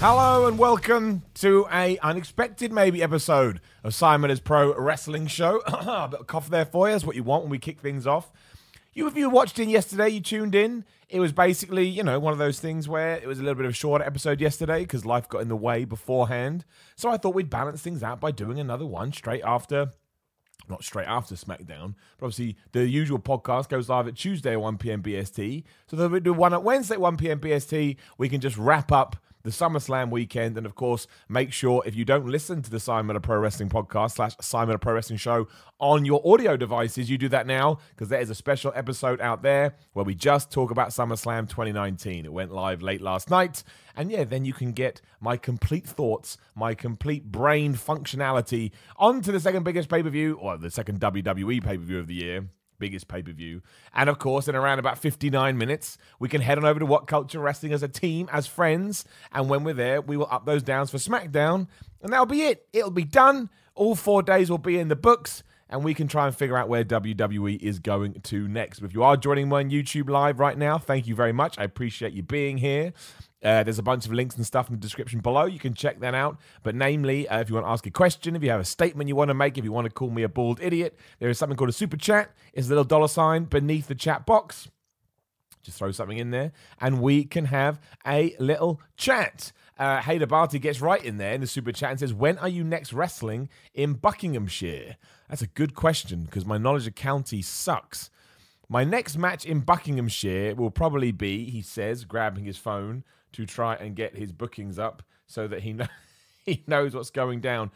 Hello and welcome to a unexpected maybe episode of Simon's Pro Wrestling Show. a bit of cough there for you. That's what you want when we kick things off. You, if you watched in yesterday, you tuned in. It was basically, you know, one of those things where it was a little bit of a shorter episode yesterday because life got in the way beforehand. So I thought we'd balance things out by doing another one straight after not straight after SmackDown, but obviously the usual podcast goes live at Tuesday at 1 p.m. BST. So then we do one at Wednesday at 1 p.m. BST. We can just wrap up the SummerSlam weekend. And of course, make sure if you don't listen to the Simon of Pro Wrestling podcast slash Simon of Pro Wrestling show on your audio devices, you do that now because there is a special episode out there where we just talk about SummerSlam 2019. It went live late last night. And yeah, then you can get my complete thoughts, my complete brain functionality onto the second biggest pay per view, or the second WWE pay per view of the year biggest pay per view. And of course, in around about 59 minutes, we can head on over to WhatCulture Wrestling as a team, as friends. And when we're there, we will up those downs for SmackDown. And that'll be it. It'll be done. All four days will be in the books. And we can try and figure out where WWE is going to next. If you are joining me on YouTube Live right now, thank you very much. I appreciate you being here. Uh, there's a bunch of links and stuff in the description below. You can check that out. But namely, uh, if you want to ask a question, if you have a statement you want to make, if you want to call me a bald idiot, there is something called a super chat. It's a little dollar sign beneath the chat box. Just throw something in there, and we can have a little chat. Uh, Hader Barty gets right in there in the super chat and says, "When are you next wrestling in Buckinghamshire?" That's a good question because my knowledge of county sucks. My next match in Buckinghamshire will probably be, he says, grabbing his phone to try and get his bookings up so that he, know- he knows what's going down.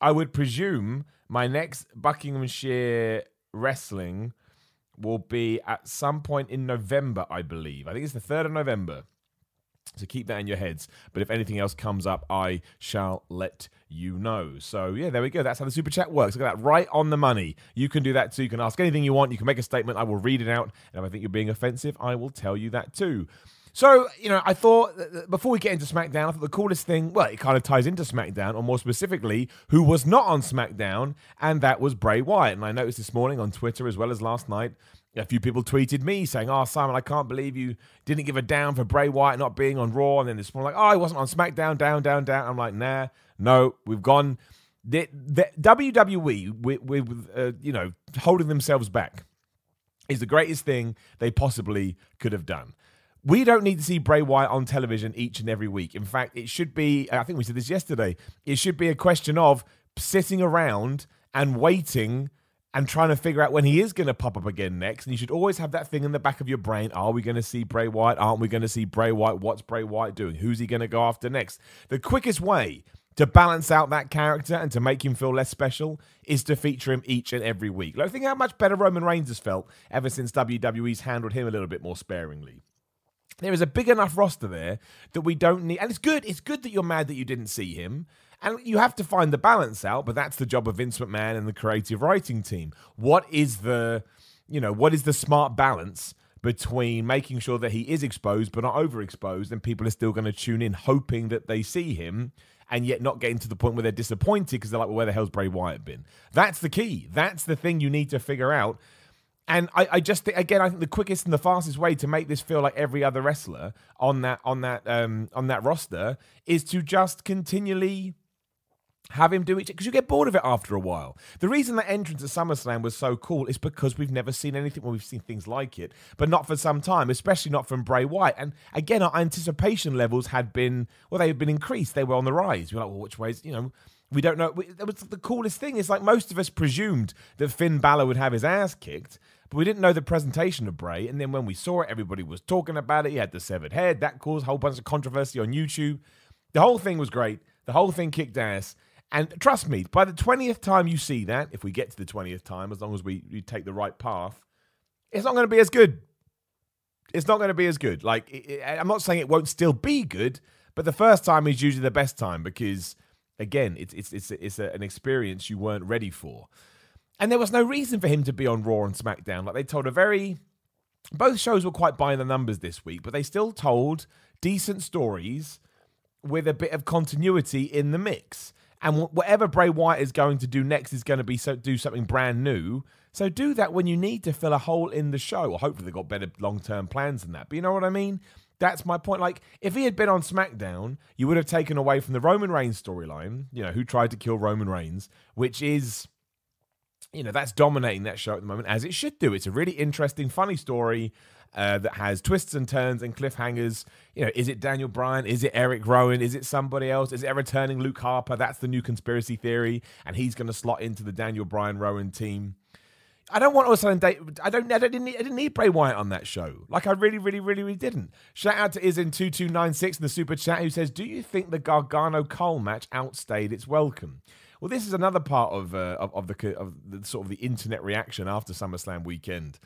I would presume my next Buckinghamshire wrestling will be at some point in November, I believe. I think it's the 3rd of November. So keep that in your heads. But if anything else comes up, I shall let you know. So yeah, there we go. That's how the super chat works. Look at that, right on the money. You can do that too. You can ask anything you want. You can make a statement. I will read it out. And if I think you're being offensive, I will tell you that too. So, you know, I thought before we get into SmackDown, I thought the coolest thing, well, it kind of ties into SmackDown, or more specifically, who was not on SmackDown, and that was Bray Wyatt. And I noticed this morning on Twitter as well as last night, a few people tweeted me saying, Oh, Simon, I can't believe you didn't give a down for Bray Wyatt not being on Raw. And then this morning, like, Oh, he wasn't on SmackDown, down, down, down. I'm like, Nah, no, we've gone. The, the WWE, with, with uh, you know, holding themselves back is the greatest thing they possibly could have done. We don't need to see Bray Wyatt on television each and every week. In fact, it should be, I think we said this yesterday, it should be a question of sitting around and waiting and trying to figure out when he is going to pop up again next. And you should always have that thing in the back of your brain. Are we going to see Bray Wyatt? Aren't we going to see Bray Wyatt? What's Bray Wyatt doing? Who's he going to go after next? The quickest way to balance out that character and to make him feel less special is to feature him each and every week. Like, think how much better Roman Reigns has felt ever since WWE's handled him a little bit more sparingly. There is a big enough roster there that we don't need, and it's good. It's good that you're mad that you didn't see him, and you have to find the balance out. But that's the job of Vince McMahon and the creative writing team. What is the, you know, what is the smart balance between making sure that he is exposed but not overexposed, and people are still going to tune in hoping that they see him, and yet not getting to the point where they're disappointed because they're like, well, where the hell's Bray Wyatt been? That's the key. That's the thing you need to figure out. And I, I just think again, I think the quickest and the fastest way to make this feel like every other wrestler on that on that um, on that roster is to just continually have him do it because you get bored of it after a while. The reason that entrance at SummerSlam was so cool is because we've never seen anything. Well, we've seen things like it, but not for some time, especially not from Bray Wyatt. And again, our anticipation levels had been well, they had been increased. They were on the rise. We're like, well, which ways? You know, we don't know. That was the coolest thing. It's like most of us presumed that Finn Balor would have his ass kicked, but we didn't know the presentation of Bray. And then when we saw it, everybody was talking about it. He had the severed head. That caused a whole bunch of controversy on YouTube. The whole thing was great. The whole thing kicked ass. And trust me, by the 20th time you see that, if we get to the 20th time, as long as we, we take the right path, it's not going to be as good. It's not going to be as good. Like, it, I'm not saying it won't still be good, but the first time is usually the best time because, again, it's, it's, it's, it's a, an experience you weren't ready for. And there was no reason for him to be on Raw and SmackDown. Like they told a very both shows were quite by the numbers this week, but they still told decent stories with a bit of continuity in the mix. And whatever Bray Wyatt is going to do next is going to be so do something brand new. So do that when you need to fill a hole in the show. Or hopefully they've got better long term plans than that. But you know what I mean? That's my point. Like, if he had been on SmackDown, you would have taken away from the Roman Reigns storyline, you know, who tried to kill Roman Reigns, which is, you know, that's dominating that show at the moment, as it should do. It's a really interesting, funny story uh, that has twists and turns and cliffhangers. You know, is it Daniel Bryan? Is it Eric Rowan? Is it somebody else? Is it a returning Luke Harper? That's the new conspiracy theory, and he's going to slot into the Daniel Bryan Rowan team. I don't want all of a sudden. I don't. I didn't. Need, I didn't need Bray Wyatt on that show. Like I really, really, really, really didn't. Shout out to Isin two two nine six in the super chat who says, "Do you think the Gargano Cole match outstayed its welcome?" Well, this is another part of uh, of, of, the of the sort of the internet reaction after SummerSlam weekend.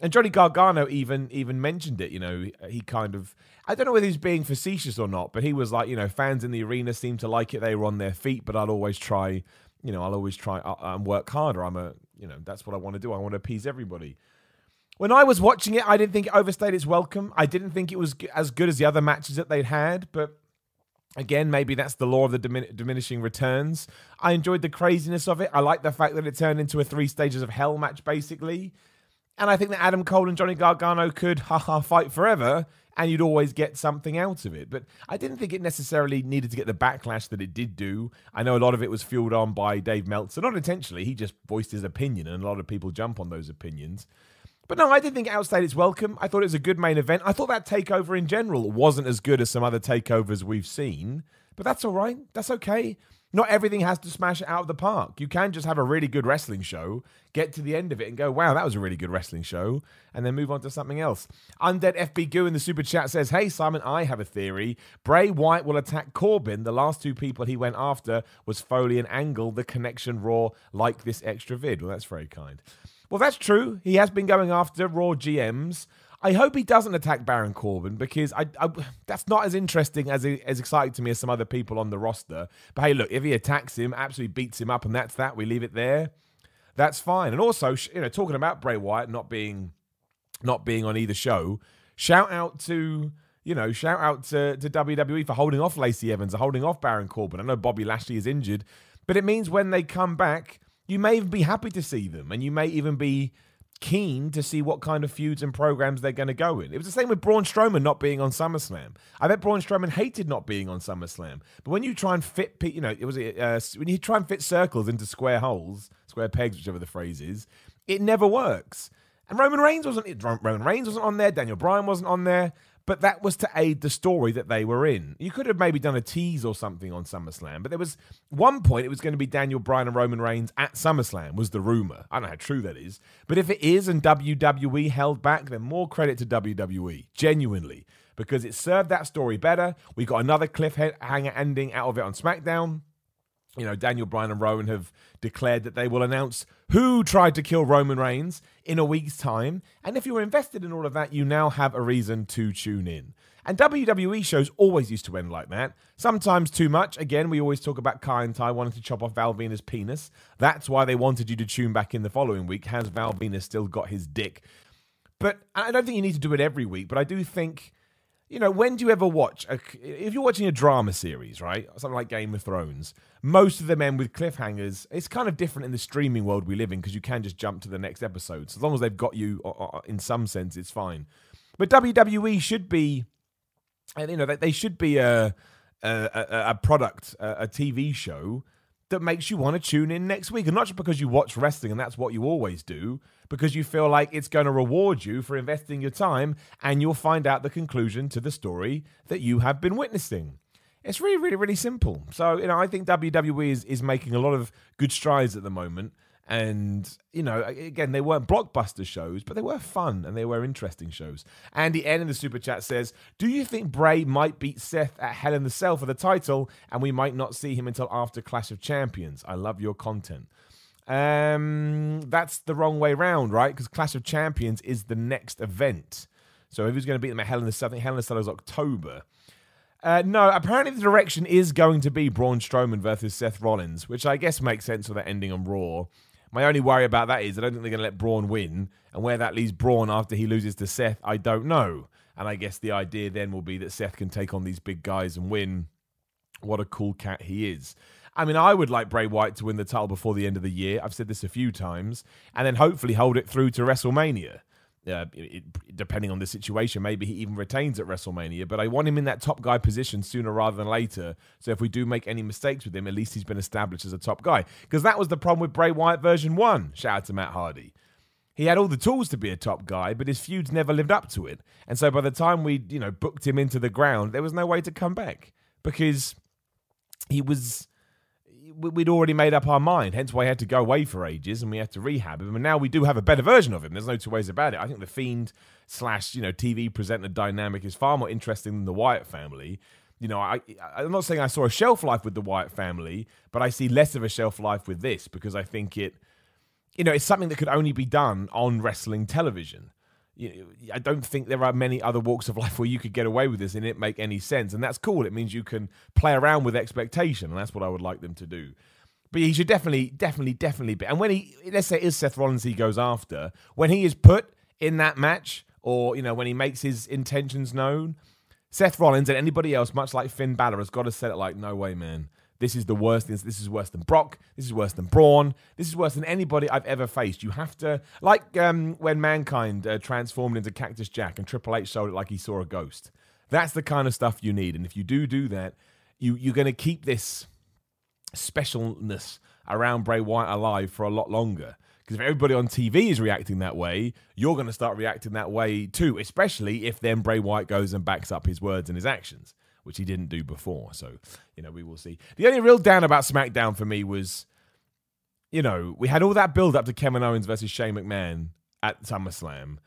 And Johnny Gargano even even mentioned it. You know, he kind of I don't know whether he's being facetious or not, but he was like, you know, fans in the arena seem to like it. They were on their feet, but I'll always try. You know, I'll always try uh, and work harder. I'm a, you know, that's what I want to do. I want to appease everybody. When I was watching it, I didn't think it overstayed its welcome. I didn't think it was as good as the other matches that they'd had, but Again, maybe that's the law of the dimin- diminishing returns. I enjoyed the craziness of it. I like the fact that it turned into a three stages of hell match, basically. And I think that Adam Cole and Johnny Gargano could, haha, fight forever, and you'd always get something out of it. But I didn't think it necessarily needed to get the backlash that it did do. I know a lot of it was fueled on by Dave Meltzer, not intentionally. He just voiced his opinion, and a lot of people jump on those opinions. But no, I didn't think it is welcome. I thought it was a good main event. I thought that takeover in general wasn't as good as some other takeovers we've seen. But that's all right. That's okay. Not everything has to smash it out of the park. You can just have a really good wrestling show, get to the end of it, and go, wow, that was a really good wrestling show, and then move on to something else. Undead FB Goo in the super chat says, Hey, Simon, I have a theory. Bray Wyatt will attack Corbin. The last two people he went after was Foley and Angle. The connection Raw like this extra vid. Well, that's very kind. Well, that's true. He has been going after Raw GMs. I hope he doesn't attack Baron Corbin because I, I, that's not as interesting as as exciting to me as some other people on the roster. But hey, look, if he attacks him, absolutely beats him up, and that's that, we leave it there. That's fine. And also, you know, talking about Bray Wyatt not being not being on either show, shout out to you know, shout out to, to WWE for holding off Lacey Evans, holding off Baron Corbin. I know Bobby Lashley is injured, but it means when they come back, you may be happy to see them, and you may even be keen to see what kind of feuds and programs they're going to go in. It was the same with Braun Strowman not being on SummerSlam. I bet Braun Strowman hated not being on SummerSlam. But when you try and fit, you know, it was uh, when you try and fit circles into square holes, square pegs, whichever the phrase is, it never works. And Roman Reigns wasn't Roman Reigns wasn't on there. Daniel Bryan wasn't on there but that was to aid the story that they were in. You could have maybe done a tease or something on SummerSlam, but there was one point it was going to be Daniel Bryan and Roman Reigns at SummerSlam was the rumor. I don't know how true that is, but if it is and WWE held back, then more credit to WWE, genuinely, because it served that story better. We got another cliffhanger ending out of it on SmackDown you know, Daniel Bryan and Rowan have declared that they will announce who tried to kill Roman Reigns in a week's time. And if you were invested in all of that, you now have a reason to tune in. And WWE shows always used to end like that. Sometimes too much. Again, we always talk about Kai En Tai wanting to chop off Val Venis' penis. That's why they wanted you to tune back in the following week. Has Val Venis still got his dick? But I don't think you need to do it every week, but I do think you know, when do you ever watch? A, if you're watching a drama series, right, something like Game of Thrones, most of them end with cliffhangers. It's kind of different in the streaming world we live in because you can just jump to the next episode. So as long as they've got you, uh, uh, uh, in some sense, it's fine. But WWE should be, you know, they should be a a, a product, a TV show that makes you want to tune in next week. And not just because you watch wrestling and that's what you always do, because you feel like it's going to reward you for investing your time and you'll find out the conclusion to the story that you have been witnessing. It's really, really, really simple. So, you know, I think WWE is, is making a lot of good strides at the moment. And, you know, again, they weren't blockbuster shows, but they were fun and they were interesting shows. Andy N in the super chat says, Do you think Bray might beat Seth at Hell in the Cell for the title and we might not see him until after Clash of Champions? I love your content. Um, that's the wrong way round, right? Because Clash of Champions is the next event. So if he's going to beat them at Hell in the Cell, I think Hell in the Cell is October. Uh, no, apparently the direction is going to be Braun Strowman versus Seth Rollins, which I guess makes sense with that ending on Raw. My only worry about that is I don't think they're going to let Braun win, and where that leaves Braun after he loses to Seth, I don't know. And I guess the idea then will be that Seth can take on these big guys and win. What a cool cat he is. I mean, I would like Bray Wyatt to win the title before the end of the year. I've said this a few times, and then hopefully hold it through to WrestleMania. Uh, it, depending on the situation, maybe he even retains at WrestleMania. But I want him in that top guy position sooner rather than later. So if we do make any mistakes with him, at least he's been established as a top guy. Because that was the problem with Bray Wyatt version one. Shout out to Matt Hardy. He had all the tools to be a top guy, but his feuds never lived up to it. And so by the time we, you know, booked him into the ground, there was no way to come back because he was we'd already made up our mind. Hence why he had to go away for ages and we had to rehab him. And now we do have a better version of him. There's no two ways about it. I think the Fiend slash you know TV presenter dynamic is far more interesting than the Wyatt family. You know, I I'm not saying I saw a shelf life with the Wyatt family, but I see less of a shelf life with this because I think it, you know, it's something that could only be done on wrestling television I don't think there are many other walks of life where you could get away with this and it make any sense. And that's cool. It means you can play around with expectation, and that's what I would like them to do. But he should definitely, definitely, definitely be. And when he, let's say, is Seth Rollins he goes after, when he is put in that match, or you know, when he makes his intentions known, Seth Rollins and anybody else, much like Finn Balor, has got to set it like, no way, man. This is the worst. This, this is worse than Brock. This is worse than Braun. This is worse than anybody I've ever faced. You have to, like um, when Mankind uh, transformed into Cactus Jack and Triple H showed it like he saw a ghost. That's the kind of stuff you need. And if you do do that, you, you're going to keep this specialness around Bray Wyatt alive for a lot longer. Because if everybody on TV is reacting that way, you're going to start reacting that way too, especially if then Bray Wyatt goes and backs up his words and his actions which he didn't do before. So, you know, we will see. The only real down about SmackDown for me was, you know, we had all that build up to Kevin Owens versus Shane McMahon at SummerSlam.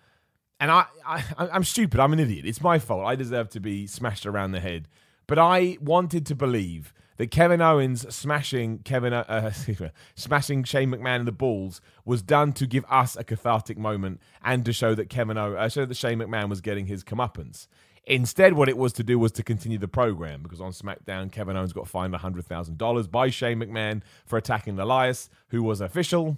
And I, I, I'm stupid. I'm an idiot. It's my fault. I deserve to be smashed around the head. But I wanted to believe that Kevin Owens smashing Kevin, uh, smashing Shane McMahon in the balls was done to give us a cathartic moment and to show that Kevin, o- uh, show that Shane McMahon was getting his comeuppance. Instead, what it was to do was to continue the program because on SmackDown, Kevin Owens got fined $100,000 by Shane McMahon for attacking Elias, who was official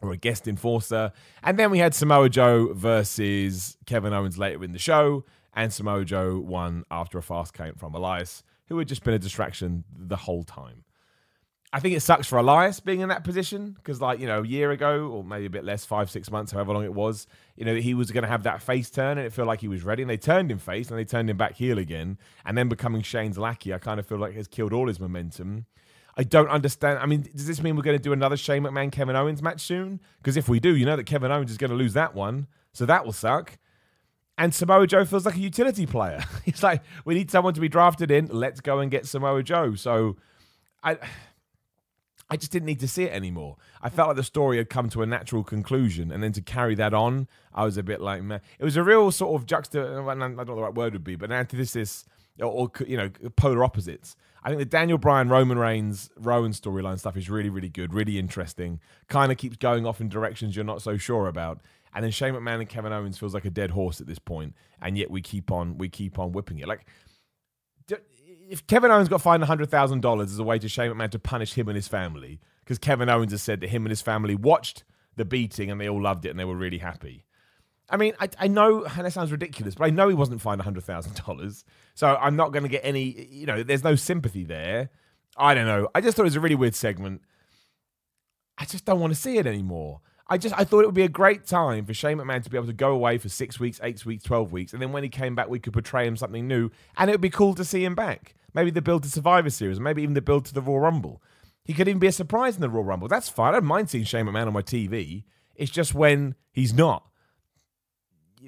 or a guest enforcer. And then we had Samoa Joe versus Kevin Owens later in the show, and Samoa Joe won after a fast count from Elias, who had just been a distraction the whole time. I think it sucks for Elias being in that position because, like, you know, a year ago, or maybe a bit less, five, six months, however long it was, you know, he was going to have that face turn and it felt like he was ready. And they turned him face and they turned him back heel again. And then becoming Shane's lackey, I kind of feel like has killed all his momentum. I don't understand. I mean, does this mean we're going to do another Shane McMahon Kevin Owens match soon? Because if we do, you know that Kevin Owens is going to lose that one. So that will suck. And Samoa Joe feels like a utility player. It's like, we need someone to be drafted in. Let's go and get Samoa Joe. So I. I just didn't need to see it anymore. I felt like the story had come to a natural conclusion, and then to carry that on, I was a bit like, man. It was a real sort of juxta. I don't know what the right word would be, but an antithesis or, or you know, polar opposites. I think the Daniel Bryan, Roman Reigns, Rowan storyline stuff is really, really good, really interesting. Kind of keeps going off in directions you're not so sure about. And then Shane McMahon and Kevin Owens feels like a dead horse at this point, and yet we keep on, we keep on whipping it. Like if Kevin Owens got fined hundred thousand dollars as a way to Shane McMahon to punish him and his family, because Kevin Owens has said that him and his family watched the beating and they all loved it and they were really happy. I mean, I, I know and that sounds ridiculous, but I know he wasn't fined hundred thousand dollars, so I'm not going to get any. You know, there's no sympathy there. I don't know. I just thought it was a really weird segment. I just don't want to see it anymore. I just I thought it would be a great time for Shane McMahon to be able to go away for six weeks, eight weeks, twelve weeks, and then when he came back, we could portray him something new, and it would be cool to see him back. Maybe the build to Survivor Series, maybe even the build to the Royal Rumble. He could even be a surprise in the Royal Rumble. That's fine. I don't mind seeing Shane McMahon on my TV. It's just when he's not.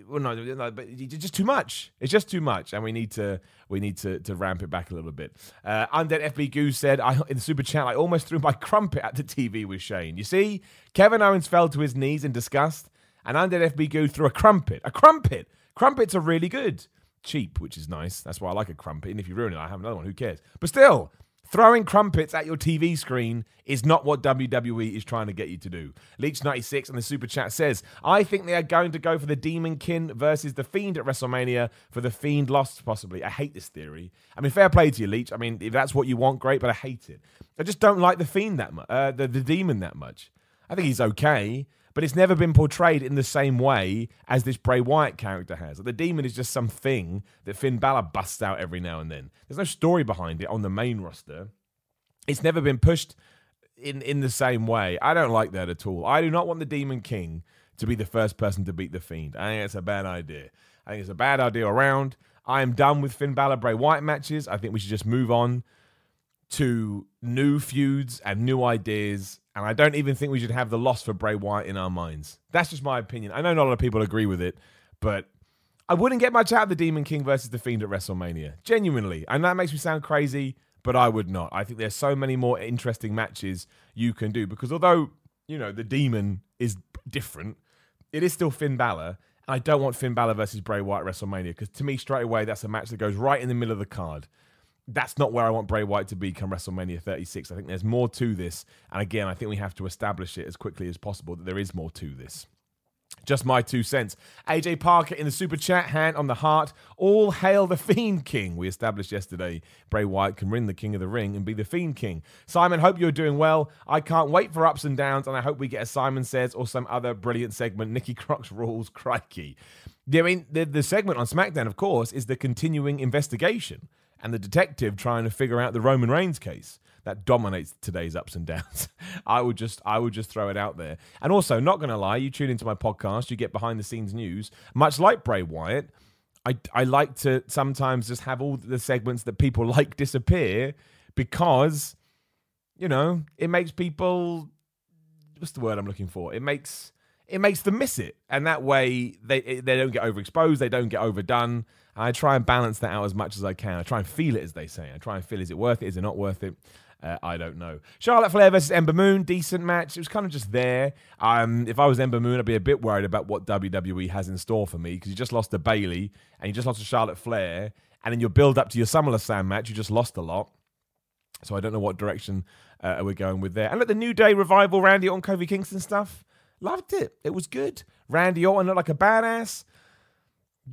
Well, no, no, but it's just too much. It's just too much, and we need to we need to to ramp it back a little bit. Uh, Undead FB Goose said I, in the super chat, I almost threw my crumpet at the TV with Shane. You see, Kevin Owens fell to his knees in disgust, and Undead FB Goose threw a crumpet. A crumpet. Crumpets are really good cheap, which is nice. That's why I like a crumpet. And if you ruin it, I have another one. Who cares? But still, throwing crumpets at your TV screen is not what WWE is trying to get you to do. Leech96 in the super chat says, I think they are going to go for the Demon King versus the Fiend at WrestleMania for the Fiend lost, possibly. I hate this theory. I mean, fair play to you, Leech. I mean, if that's what you want, great, but I hate it. I just don't like the Fiend that much, uh, the, the Demon that much. I think he's okay, but it's never been portrayed in the same way as this Bray Wyatt character has. Like the demon is just something that Finn Balor busts out every now and then. There's no story behind it on the main roster. It's never been pushed in in the same way. I don't like that at all. I do not want the Demon King to be the first person to beat the Fiend. I think it's a bad idea. I think it's a bad idea around. I am done with Finn Balor Bray Wyatt matches. I think we should just move on to new feuds and new ideas. And I don't even think we should have the loss for Bray Wyatt in our minds. That's just my opinion. I know not a lot of people agree with it, but I wouldn't get much out of the Demon King versus the Fiend at WrestleMania. Genuinely. And that makes me sound crazy, but I would not. I think there's so many more interesting matches you can do because although, you know, the Demon is different, it is still Finn Balor. And I don't want Finn Balor versus Bray Wyatt at WrestleMania because to me, straight away, that's a match that goes right in the middle of the card that's not where I want Bray Wyatt to be come WrestleMania 36. I think there's more to this. And again, I think we have to establish it as quickly as possible that there is more to this. Just my two cents. AJ Parker in the super chat, hand on the heart. All hail the Fiend King. We established yesterday Bray Wyatt can win the King of the Ring and be the Fiend King. Simon, hope you're doing well. I can't wait for ups and downs, and I hope we get a Simon Says or some other brilliant segment. Nikki Cross rules, crikey. I mean, the, the segment on SmackDown, of course, is the continuing investigation and the detective trying to figure out the Roman Reigns case that dominates today's ups and downs. I would just I would just throw it out there. And also, not gonna lie, you tune into my podcast, you get behind the scenes news, much like Bray Wyatt. I, I like to sometimes just have all the segments that people like disappear because, you know, it makes people what's the word I'm looking for? It makes it makes them miss it, and that way they they don't get overexposed, they don't get overdone. I try and balance that out as much as I can. I try and feel it, as they say. I try and feel is it worth it? Is it not worth it? Uh, I don't know. Charlotte Flair versus Ember Moon, decent match. It was kind of just there. Um, if I was Ember Moon, I'd be a bit worried about what WWE has in store for me because you just lost to Bayley and you just lost to Charlotte Flair, and in your build up to your SummerSlam match, you just lost a lot. So I don't know what direction uh, we're going with there. And look, the New Day revival, Randy Orton, Kofi Kingston stuff. Loved it. It was good. Randy Orton looked like a badass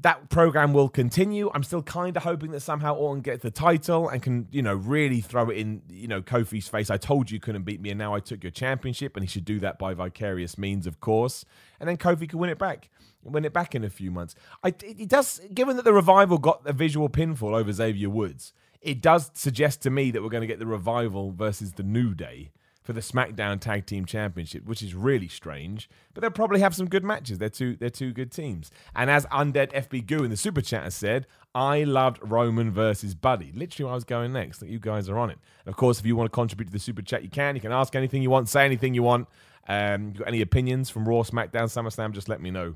that program will continue. I'm still kind of hoping that somehow Orton gets the title and can, you know, really throw it in, you know, Kofi's face. I told you couldn't beat me, and now I took your championship, and he should do that by vicarious means, of course. And then Kofi can win it back, win it back in a few months. I, it does, given that the revival got a visual pinfall over Xavier Woods, it does suggest to me that we're going to get the revival versus the New Day for the SmackDown Tag Team Championship, which is really strange. But they'll probably have some good matches. They're two they're two good teams. And as Undead FB Goo in the super chat has said, I loved Roman versus Buddy. Literally, where I was going next. That you guys are on it. And of course, if you want to contribute to the super chat, you can. You can ask anything you want, say anything you want. Um, you got any opinions from Raw, SmackDown, SummerSlam? Just let me know.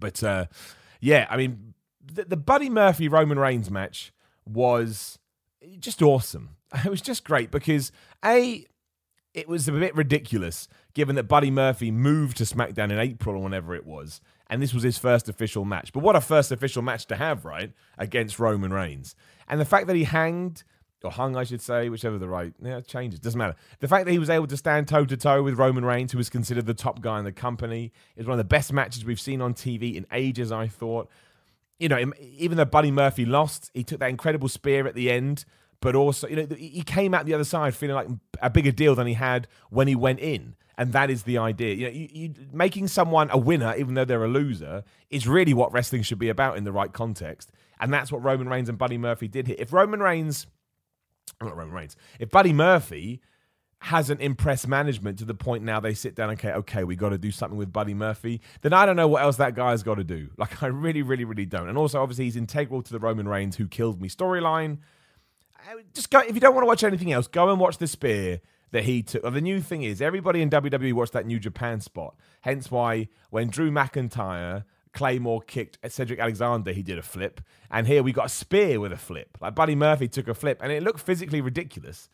But uh, yeah, I mean, the, the Buddy Murphy Roman Reigns match was just awesome. It was just great because a it was a bit ridiculous given that Buddy Murphy moved to SmackDown in April or whenever it was, and this was his first official match. But what a first official match to have, right? Against Roman Reigns. And the fact that he hanged, or hung, I should say, whichever the right, yeah, changes, doesn't matter. The fact that he was able to stand toe to toe with Roman Reigns, who was considered the top guy in the company, is one of the best matches we've seen on TV in ages, I thought. You know, even though Buddy Murphy lost, he took that incredible spear at the end but also you know he came out the other side feeling like a bigger deal than he had when he went in. And that is the idea. You know you, you, making someone a winner even though they're a loser is really what wrestling should be about in the right context. And that's what roman reigns and buddy murphy did here. If roman reigns not roman reigns if buddy murphy hasn't impressed management to the point now they sit down okay okay we got to do something with buddy murphy then i don't know what else that guy's got to do. Like i really really really don't. And also obviously he's integral to the roman reigns who killed me storyline just go if you don't want to watch anything else, go and watch the spear that he took. the new thing is, everybody in WWE watched that New Japan spot. Hence why when Drew McIntyre Claymore kicked Cedric Alexander, he did a flip, and here we got a spear with a flip. Like Buddy Murphy took a flip, and it looked physically ridiculous.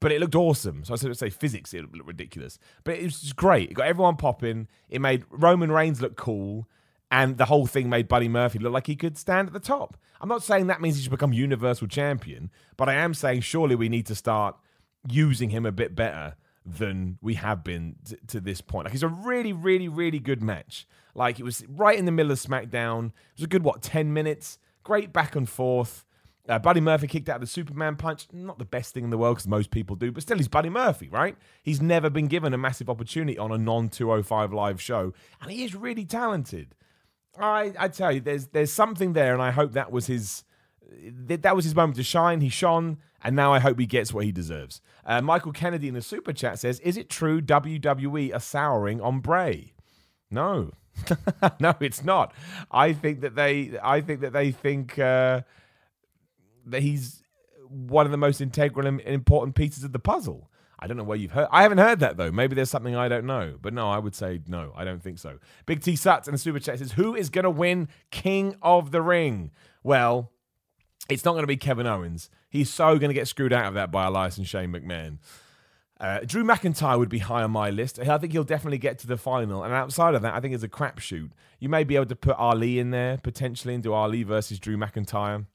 But it looked awesome. So I said, say physics, it looked ridiculous. But it was just great. It got everyone popping. It made Roman Reigns look cool. And the whole thing made Buddy Murphy look like he could stand at the top. I'm not saying that means he should become Universal Champion, but I am saying surely we need to start using him a bit better than we have been t- to this point. Like, it's a really, really, really good match. Like, it was right in the middle of SmackDown. It was a good, what, 10 minutes? Great back and forth. Uh, Buddy Murphy kicked out the Superman punch. Not the best thing in the world because most people do, but still, he's Buddy Murphy, right? He's never been given a massive opportunity on a non 205 live show, and he is really talented. I, I tell you, there's there's something there, and I hope that was his that was his moment to shine. He shone, and now I hope he gets what he deserves. Uh, Michael Kennedy in the super chat says, "Is it true WWE are souring on Bray?" No, no, it's not. I think that they, I think that they think uh, that he's one of the most integral and important pieces of the puzzle. I don't know where you've heard. I haven't heard that though. Maybe there's something I don't know. But no, I would say no. I don't think so. Big T Suts and super chat says, "Who is going to win King of the Ring?" Well, it's not going to be Kevin Owens. He's so going to get screwed out of that by Elias and Shane McMahon. Uh, Drew McIntyre would be high on my list. I think he'll definitely get to the final. And outside of that, I think it's a crapshoot. You may be able to put Ali in there potentially and do Ali versus Drew McIntyre.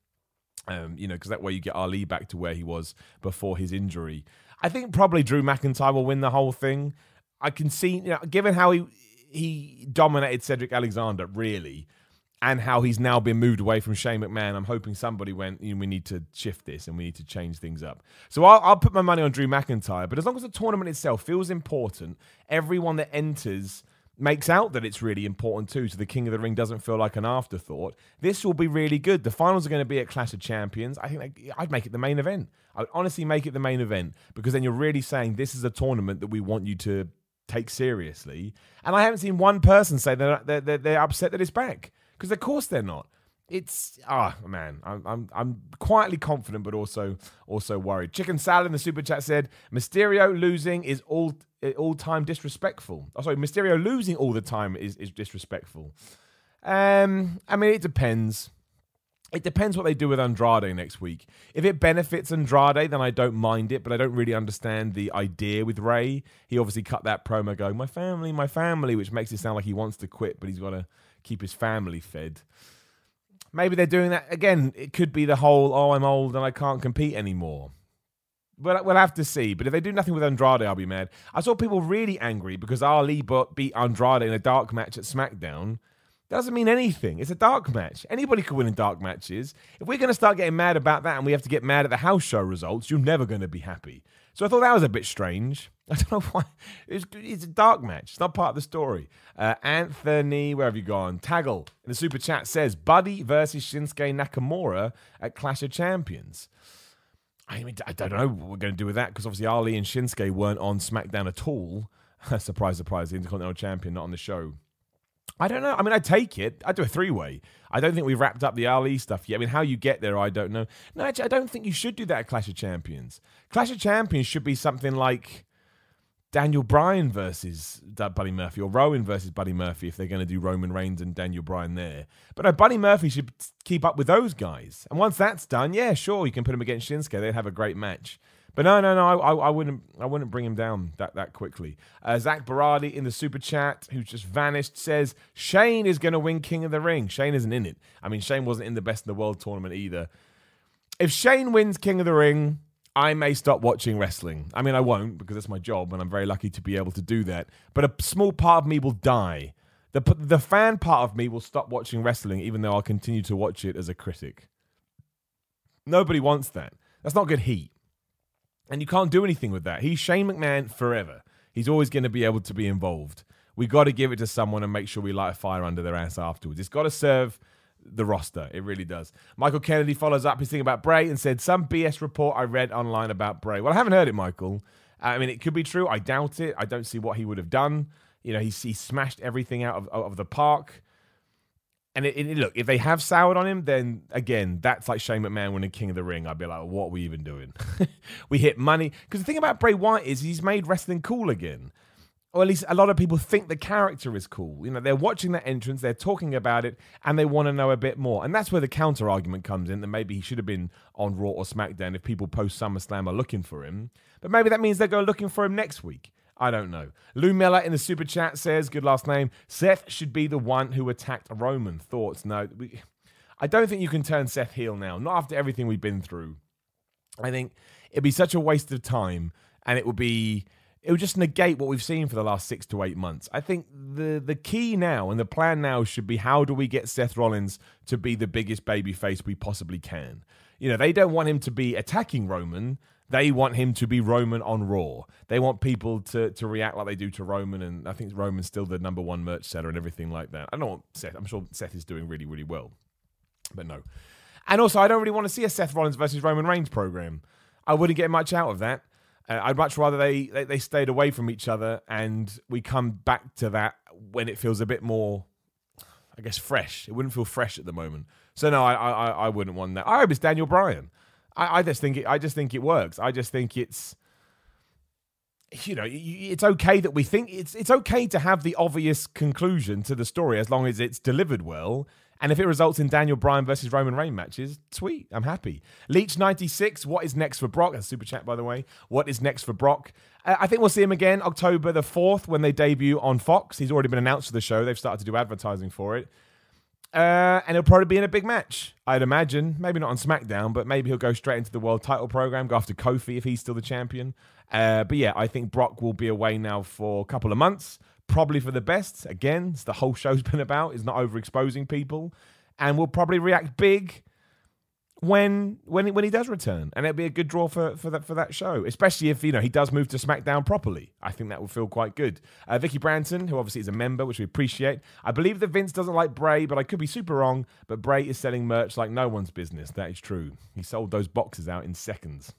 Um, you know, because that way you get Ali back to where he was before his injury. I think probably Drew McIntyre will win the whole thing. I can see, you know, given how he he dominated Cedric Alexander, really, and how he's now been moved away from Shane McMahon. I'm hoping somebody went, you know, we need to shift this and we need to change things up. So I'll, I'll, put my money on Drew McIntyre. But as long as the tournament itself feels important, everyone that enters makes out that it's really important too. So the King of the Ring doesn't feel like an afterthought. This will be really good. The finals are going to be at Clash of Champions. I think I'd make it the main event. I would honestly make it the main event because then you're really saying this is a tournament that we want you to take seriously. And I haven't seen one person say that they're, they're, they're upset that it's back. Because of course they're not. It's ah oh, man, I'm I'm I'm quietly confident, but also also worried. Chicken salad in the super chat said Mysterio losing is all all time disrespectful. Oh, sorry, Mysterio losing all the time is is disrespectful. Um, I mean it depends. It depends what they do with Andrade next week. If it benefits Andrade, then I don't mind it, but I don't really understand the idea with Rey. He obviously cut that promo going, My family, my family, which makes it sound like he wants to quit, but he's got to keep his family fed. Maybe they're doing that again. It could be the whole, oh, I'm old and I can't compete anymore. We'll, we'll have to see. But if they do nothing with Andrade, I'll be mad. I saw people really angry because Ali beat Andrade in a dark match at SmackDown. Doesn't mean anything. It's a dark match. Anybody could win in dark matches. If we're going to start getting mad about that and we have to get mad at the house show results, you're never going to be happy. So I thought that was a bit strange. I don't know why. It's, it's a dark match. It's not part of the story. Uh, Anthony, where have you gone? Taggle in the super chat says Buddy versus Shinsuke Nakamura at Clash of Champions. I mean, I don't know what we're going to do with that because obviously Ali and Shinsuke weren't on SmackDown at all. surprise, surprise, the Intercontinental Champion not on the show. I don't know. I mean, I take it. I do a three way. I don't think we've wrapped up the Ali stuff yet. I mean, how you get there, I don't know. No, actually, I don't think you should do that at Clash of Champions. Clash of Champions should be something like Daniel Bryan versus Buddy Murphy or Rowan versus Buddy Murphy if they're going to do Roman Reigns and Daniel Bryan there. But no, Buddy Murphy should keep up with those guys. And once that's done, yeah, sure, you can put him against Shinsuke. They'd have a great match. But no, no, no, I, I, wouldn't, I wouldn't bring him down that that quickly. Uh, Zach Baradi in the super chat, who's just vanished, says Shane is going to win King of the Ring. Shane isn't in it. I mean, Shane wasn't in the Best in the World tournament either. If Shane wins King of the Ring, I may stop watching wrestling. I mean, I won't because it's my job, and I'm very lucky to be able to do that. But a small part of me will die. The the fan part of me will stop watching wrestling, even though I'll continue to watch it as a critic. Nobody wants that. That's not good heat. And you can't do anything with that. He's Shane McMahon forever. He's always going to be able to be involved. We got to give it to someone and make sure we light a fire under their ass afterwards. It's got to serve the roster. It really does. Michael Kennedy follows up his thing about Bray and said, Some BS report I read online about Bray. Well, I haven't heard it, Michael. Uh, I mean, it could be true. I doubt it. I don't see what he would have done. You know, he, he smashed everything out of, of the park. And it, it, look, if they have soured on him, then again, that's like Shane McMahon winning King of the Ring. I'd be like, what are we even doing? we hit money. Because the thing about Bray Wyatt is he's made wrestling cool again. Or at least a lot of people think the character is cool. You know, they're watching that entrance, they're talking about it, and they want to know a bit more. And that's where the counter argument comes in that maybe he should have been on Raw or SmackDown if people post SummerSlam are looking for him. But maybe that means they go looking for him next week. I don't know. Lou Miller in the super chat says, good last name, Seth should be the one who attacked Roman. Thoughts? No. We, I don't think you can turn Seth heel now, not after everything we've been through. I think it'd be such a waste of time and it would be it would just negate what we've seen for the last six to eight months. I think the the key now and the plan now should be how do we get Seth Rollins to be the biggest babyface we possibly can? You know, they don't want him to be attacking Roman. They want him to be Roman on Raw. They want people to to react like they do to Roman, and I think Roman's still the number one merch seller and everything like that. I don't know Seth. I'm sure Seth is doing really, really well, but no. And also, I don't really want to see a Seth Rollins versus Roman Reigns program. I wouldn't get much out of that. Uh, I'd much rather they, they they stayed away from each other and we come back to that when it feels a bit more, I guess, fresh. It wouldn't feel fresh at the moment. So no, I I, I wouldn't want that. I hope it's Daniel Bryan. I, I just think it. I just think it works. I just think it's. You know, it's okay that we think it's it's okay to have the obvious conclusion to the story as long as it's delivered well and if it results in Daniel Bryan versus Roman Reigns matches, sweet, I'm happy. Leech 96, what is next for Brock? That's super chat, by the way. What is next for Brock? Uh, I think we'll see him again October the 4th when they debut on Fox. He's already been announced for the show. They've started to do advertising for it. Uh, and he'll probably be in a big match, I'd imagine. Maybe not on SmackDown, but maybe he'll go straight into the world title program, go after Kofi if he's still the champion. Uh, but yeah, I think Brock will be away now for a couple of months probably for the best. Again, it's the whole show's been about is not overexposing people, and we'll probably react big when when when he does return, and it'll be a good draw for for that for that show, especially if you know he does move to SmackDown properly. I think that will feel quite good. Uh, Vicky Branton, who obviously is a member, which we appreciate. I believe that Vince doesn't like Bray, but I could be super wrong. But Bray is selling merch like no one's business. That is true. He sold those boxes out in seconds.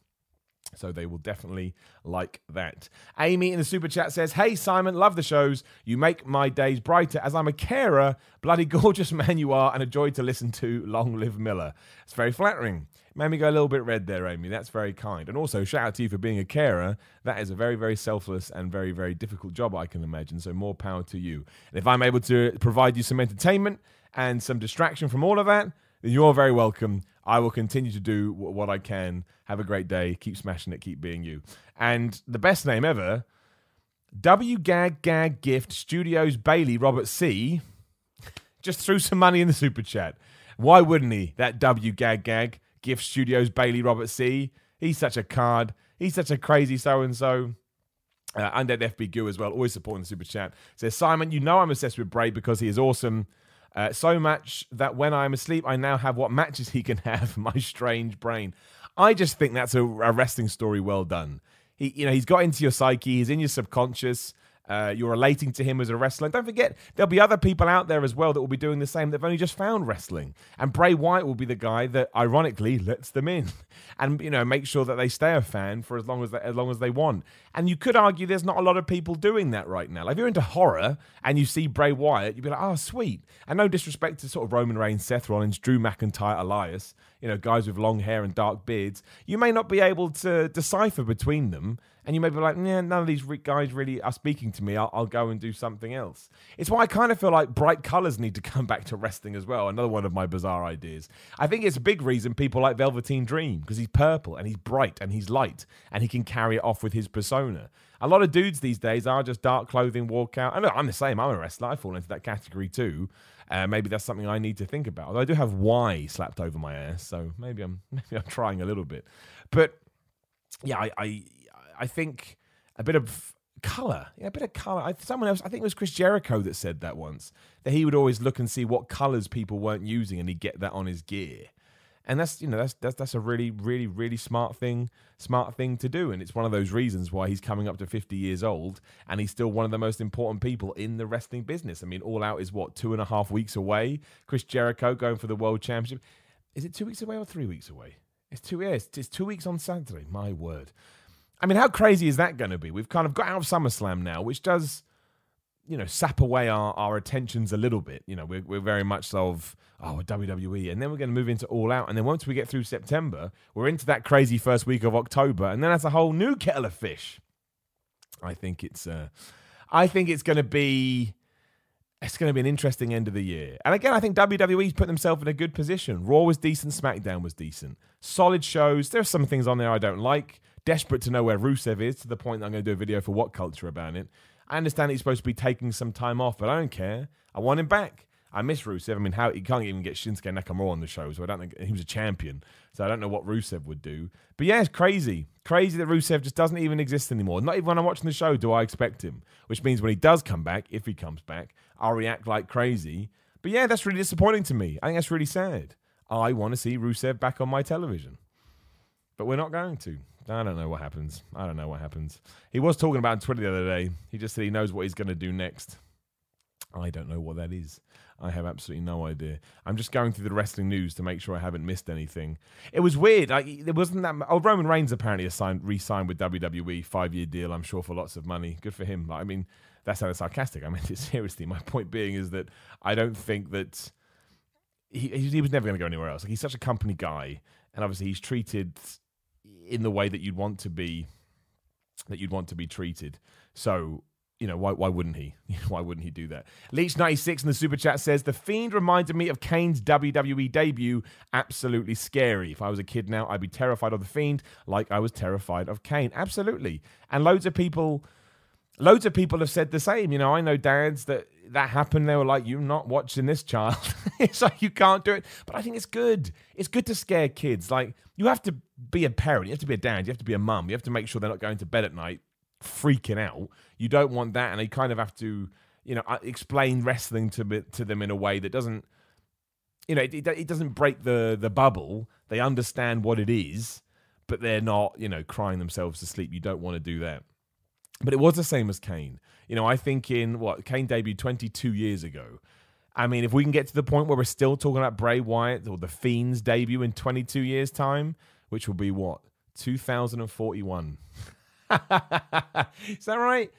So they will definitely like that. Amy in the super chat says, Hey Simon, love the shows. You make my days brighter as I'm a carer. Bloody gorgeous man you are and a joy to listen to. Long live Miller. It's very flattering. Made me go a little bit red there, Amy. That's very kind. And also, shout out to you for being a carer. That is a very, very selfless and very, very difficult job, I can imagine. So, more power to you. And if I'm able to provide you some entertainment and some distraction from all of that, then you're very welcome. I will continue to do what I can. Have a great day. Keep smashing it. Keep being you. And the best name ever, W Gag Gag Gift Studios Bailey Robert C. Just threw some money in the super chat. Why wouldn't he? That W Gag Gag Gift Studios Bailey Robert C. He's such a card. He's such a crazy so and so. Uh, Undead FB Goo as well, always supporting the super chat. Says Simon, you know I'm obsessed with Bray because he is awesome. Uh, so much that when I'm asleep, I now have what matches he can have. My strange brain. I just think that's a, a wrestling story well done. He, you know, he's got into your psyche. He's in your subconscious. Uh, you're relating to him as a wrestler. And don't forget, there'll be other people out there as well that will be doing the same. They've only just found wrestling, and Bray Wyatt will be the guy that, ironically, lets them in, and you know, make sure that they stay a fan for as long as they, as long as they want. And you could argue there's not a lot of people doing that right now. Like if you're into horror and you see Bray Wyatt, you'd be like, oh, sweet. And no disrespect to sort of Roman Reigns, Seth Rollins, Drew McIntyre, Elias, you know, guys with long hair and dark beards. You may not be able to decipher between them and you may be like, yeah, none of these guys really are speaking to me. I'll, I'll, go and do something else. It's why I kind of feel like bright colors need to come back to wrestling as well. Another one of my bizarre ideas. I think it's a big reason people like Velveteen Dream because he's purple and he's bright and he's light and he can carry it off with his persona. A lot of dudes these days are just dark clothing, walk out. Know I'm the same. I'm a wrestler. I fall into that category too. Uh, maybe that's something I need to think about. Although I do have Y slapped over my ass, so maybe I'm maybe I'm trying a little bit. But yeah, I, I I think a bit of color, yeah, a bit of color. someone else, I think it was Chris Jericho that said that once that he would always look and see what colors people weren't using, and he'd get that on his gear. And that's you know that's that's that's a really really really smart thing smart thing to do, and it's one of those reasons why he's coming up to fifty years old, and he's still one of the most important people in the wrestling business. I mean, All Out is what two and a half weeks away. Chris Jericho going for the world championship. Is it two weeks away or three weeks away? It's two years. It's two weeks on Saturday. My word. I mean, how crazy is that going to be? We've kind of got out of SummerSlam now, which does, you know, sap away our, our attentions a little bit. You know, we're, we're very much of, oh, WWE. And then we're going to move into All Out. And then once we get through September, we're into that crazy first week of October. And then that's a whole new kettle of fish. I think it's, uh, I think it's going to be, it's going to be an interesting end of the year. And again, I think WWE's put themselves in a good position. Raw was decent, SmackDown was decent. Solid shows. There are some things on there I don't like desperate to know where Rusev is to the point that I'm going to do a video for WhatCulture about it. I understand he's supposed to be taking some time off, but I don't care. I want him back. I miss Rusev. I mean, how he can't even get Shinsuke Nakamura on the show, so I don't think he was a champion. So I don't know what Rusev would do. But yeah, it's crazy, crazy that Rusev just doesn't even exist anymore. Not even when I'm watching the show do I expect him. Which means when he does come back, if he comes back, I'll react like crazy. But yeah, that's really disappointing to me. I think that's really sad. I want to see Rusev back on my television. But we're not going to. I don't know what happens. I don't know what happens. He was talking about Twitter the other day. He just said he knows what he's going to do next. I don't know what that is. I have absolutely no idea. I'm just going through the wrestling news to make sure I haven't missed anything. It was weird. Like there wasn't that. Oh, Roman Reigns apparently signed, re-signed with WWE, five year deal. I'm sure for lots of money. Good for him. Like, I mean, that sounded sarcastic. I meant it seriously. My point being is that I don't think that he he was never going to go anywhere else. Like he's such a company guy, and obviously he's treated in the way that you'd want to be that you'd want to be treated. So you know, why, why wouldn't he? why wouldn't he do that? Leech96 in the super chat says, The Fiend reminded me of Kane's WWE debut. Absolutely scary. If I was a kid now, I'd be terrified of The Fiend like I was terrified of Kane. Absolutely. And loads of people. Loads of people have said the same. You know, I know dads that that happened. They were like, "You're not watching this, child." it's like you can't do it. But I think it's good. It's good to scare kids. Like you have to be a parent. You have to be a dad. You have to be a mum. You have to make sure they're not going to bed at night freaking out. You don't want that, and they kind of have to, you know, uh, explain wrestling to to them in a way that doesn't, you know, it, it doesn't break the the bubble. They understand what it is, but they're not, you know, crying themselves to sleep. You don't want to do that. But it was the same as Kane. You know, I think in what Kane debuted 22 years ago. I mean, if we can get to the point where we're still talking about Bray Wyatt or the Fiend's debut in 22 years' time, which will be what 2041. Is that right?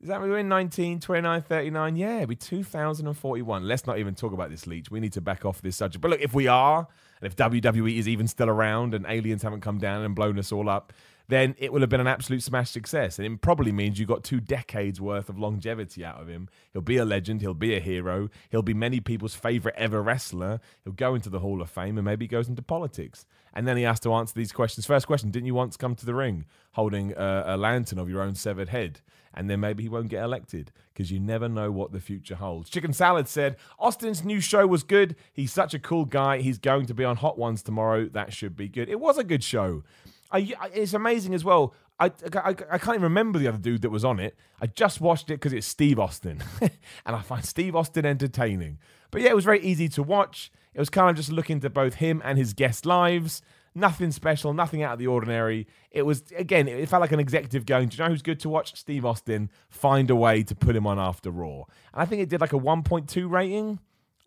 Is that we're in 19, 29, 39? Yeah, it'll be 2041. Let's not even talk about this leech. We need to back off this subject. But look, if we are, and if WWE is even still around and aliens haven't come down and blown us all up, then it will have been an absolute smash success. And it probably means you got two decades worth of longevity out of him. He'll be a legend. He'll be a hero. He'll be many people's favorite ever wrestler. He'll go into the Hall of Fame and maybe he goes into politics. And then he has to answer these questions. First question Didn't you once come to the ring holding a, a lantern of your own severed head? And then maybe he won't get elected because you never know what the future holds. Chicken Salad said Austin's new show was good. He's such a cool guy. He's going to be on Hot Ones tomorrow. That should be good. It was a good show. I, it's amazing as well. I, I, I, can't even remember the other dude that was on it. I just watched it because it's Steve Austin. and I find Steve Austin entertaining. But yeah, it was very easy to watch. It was kind of just looking to both him and his guest lives. Nothing special, nothing out of the ordinary. It was, again, it felt like an executive going, Do you know who's good to watch? Steve Austin. Find a way to put him on after Raw. And I think it did like a 1.2 rating.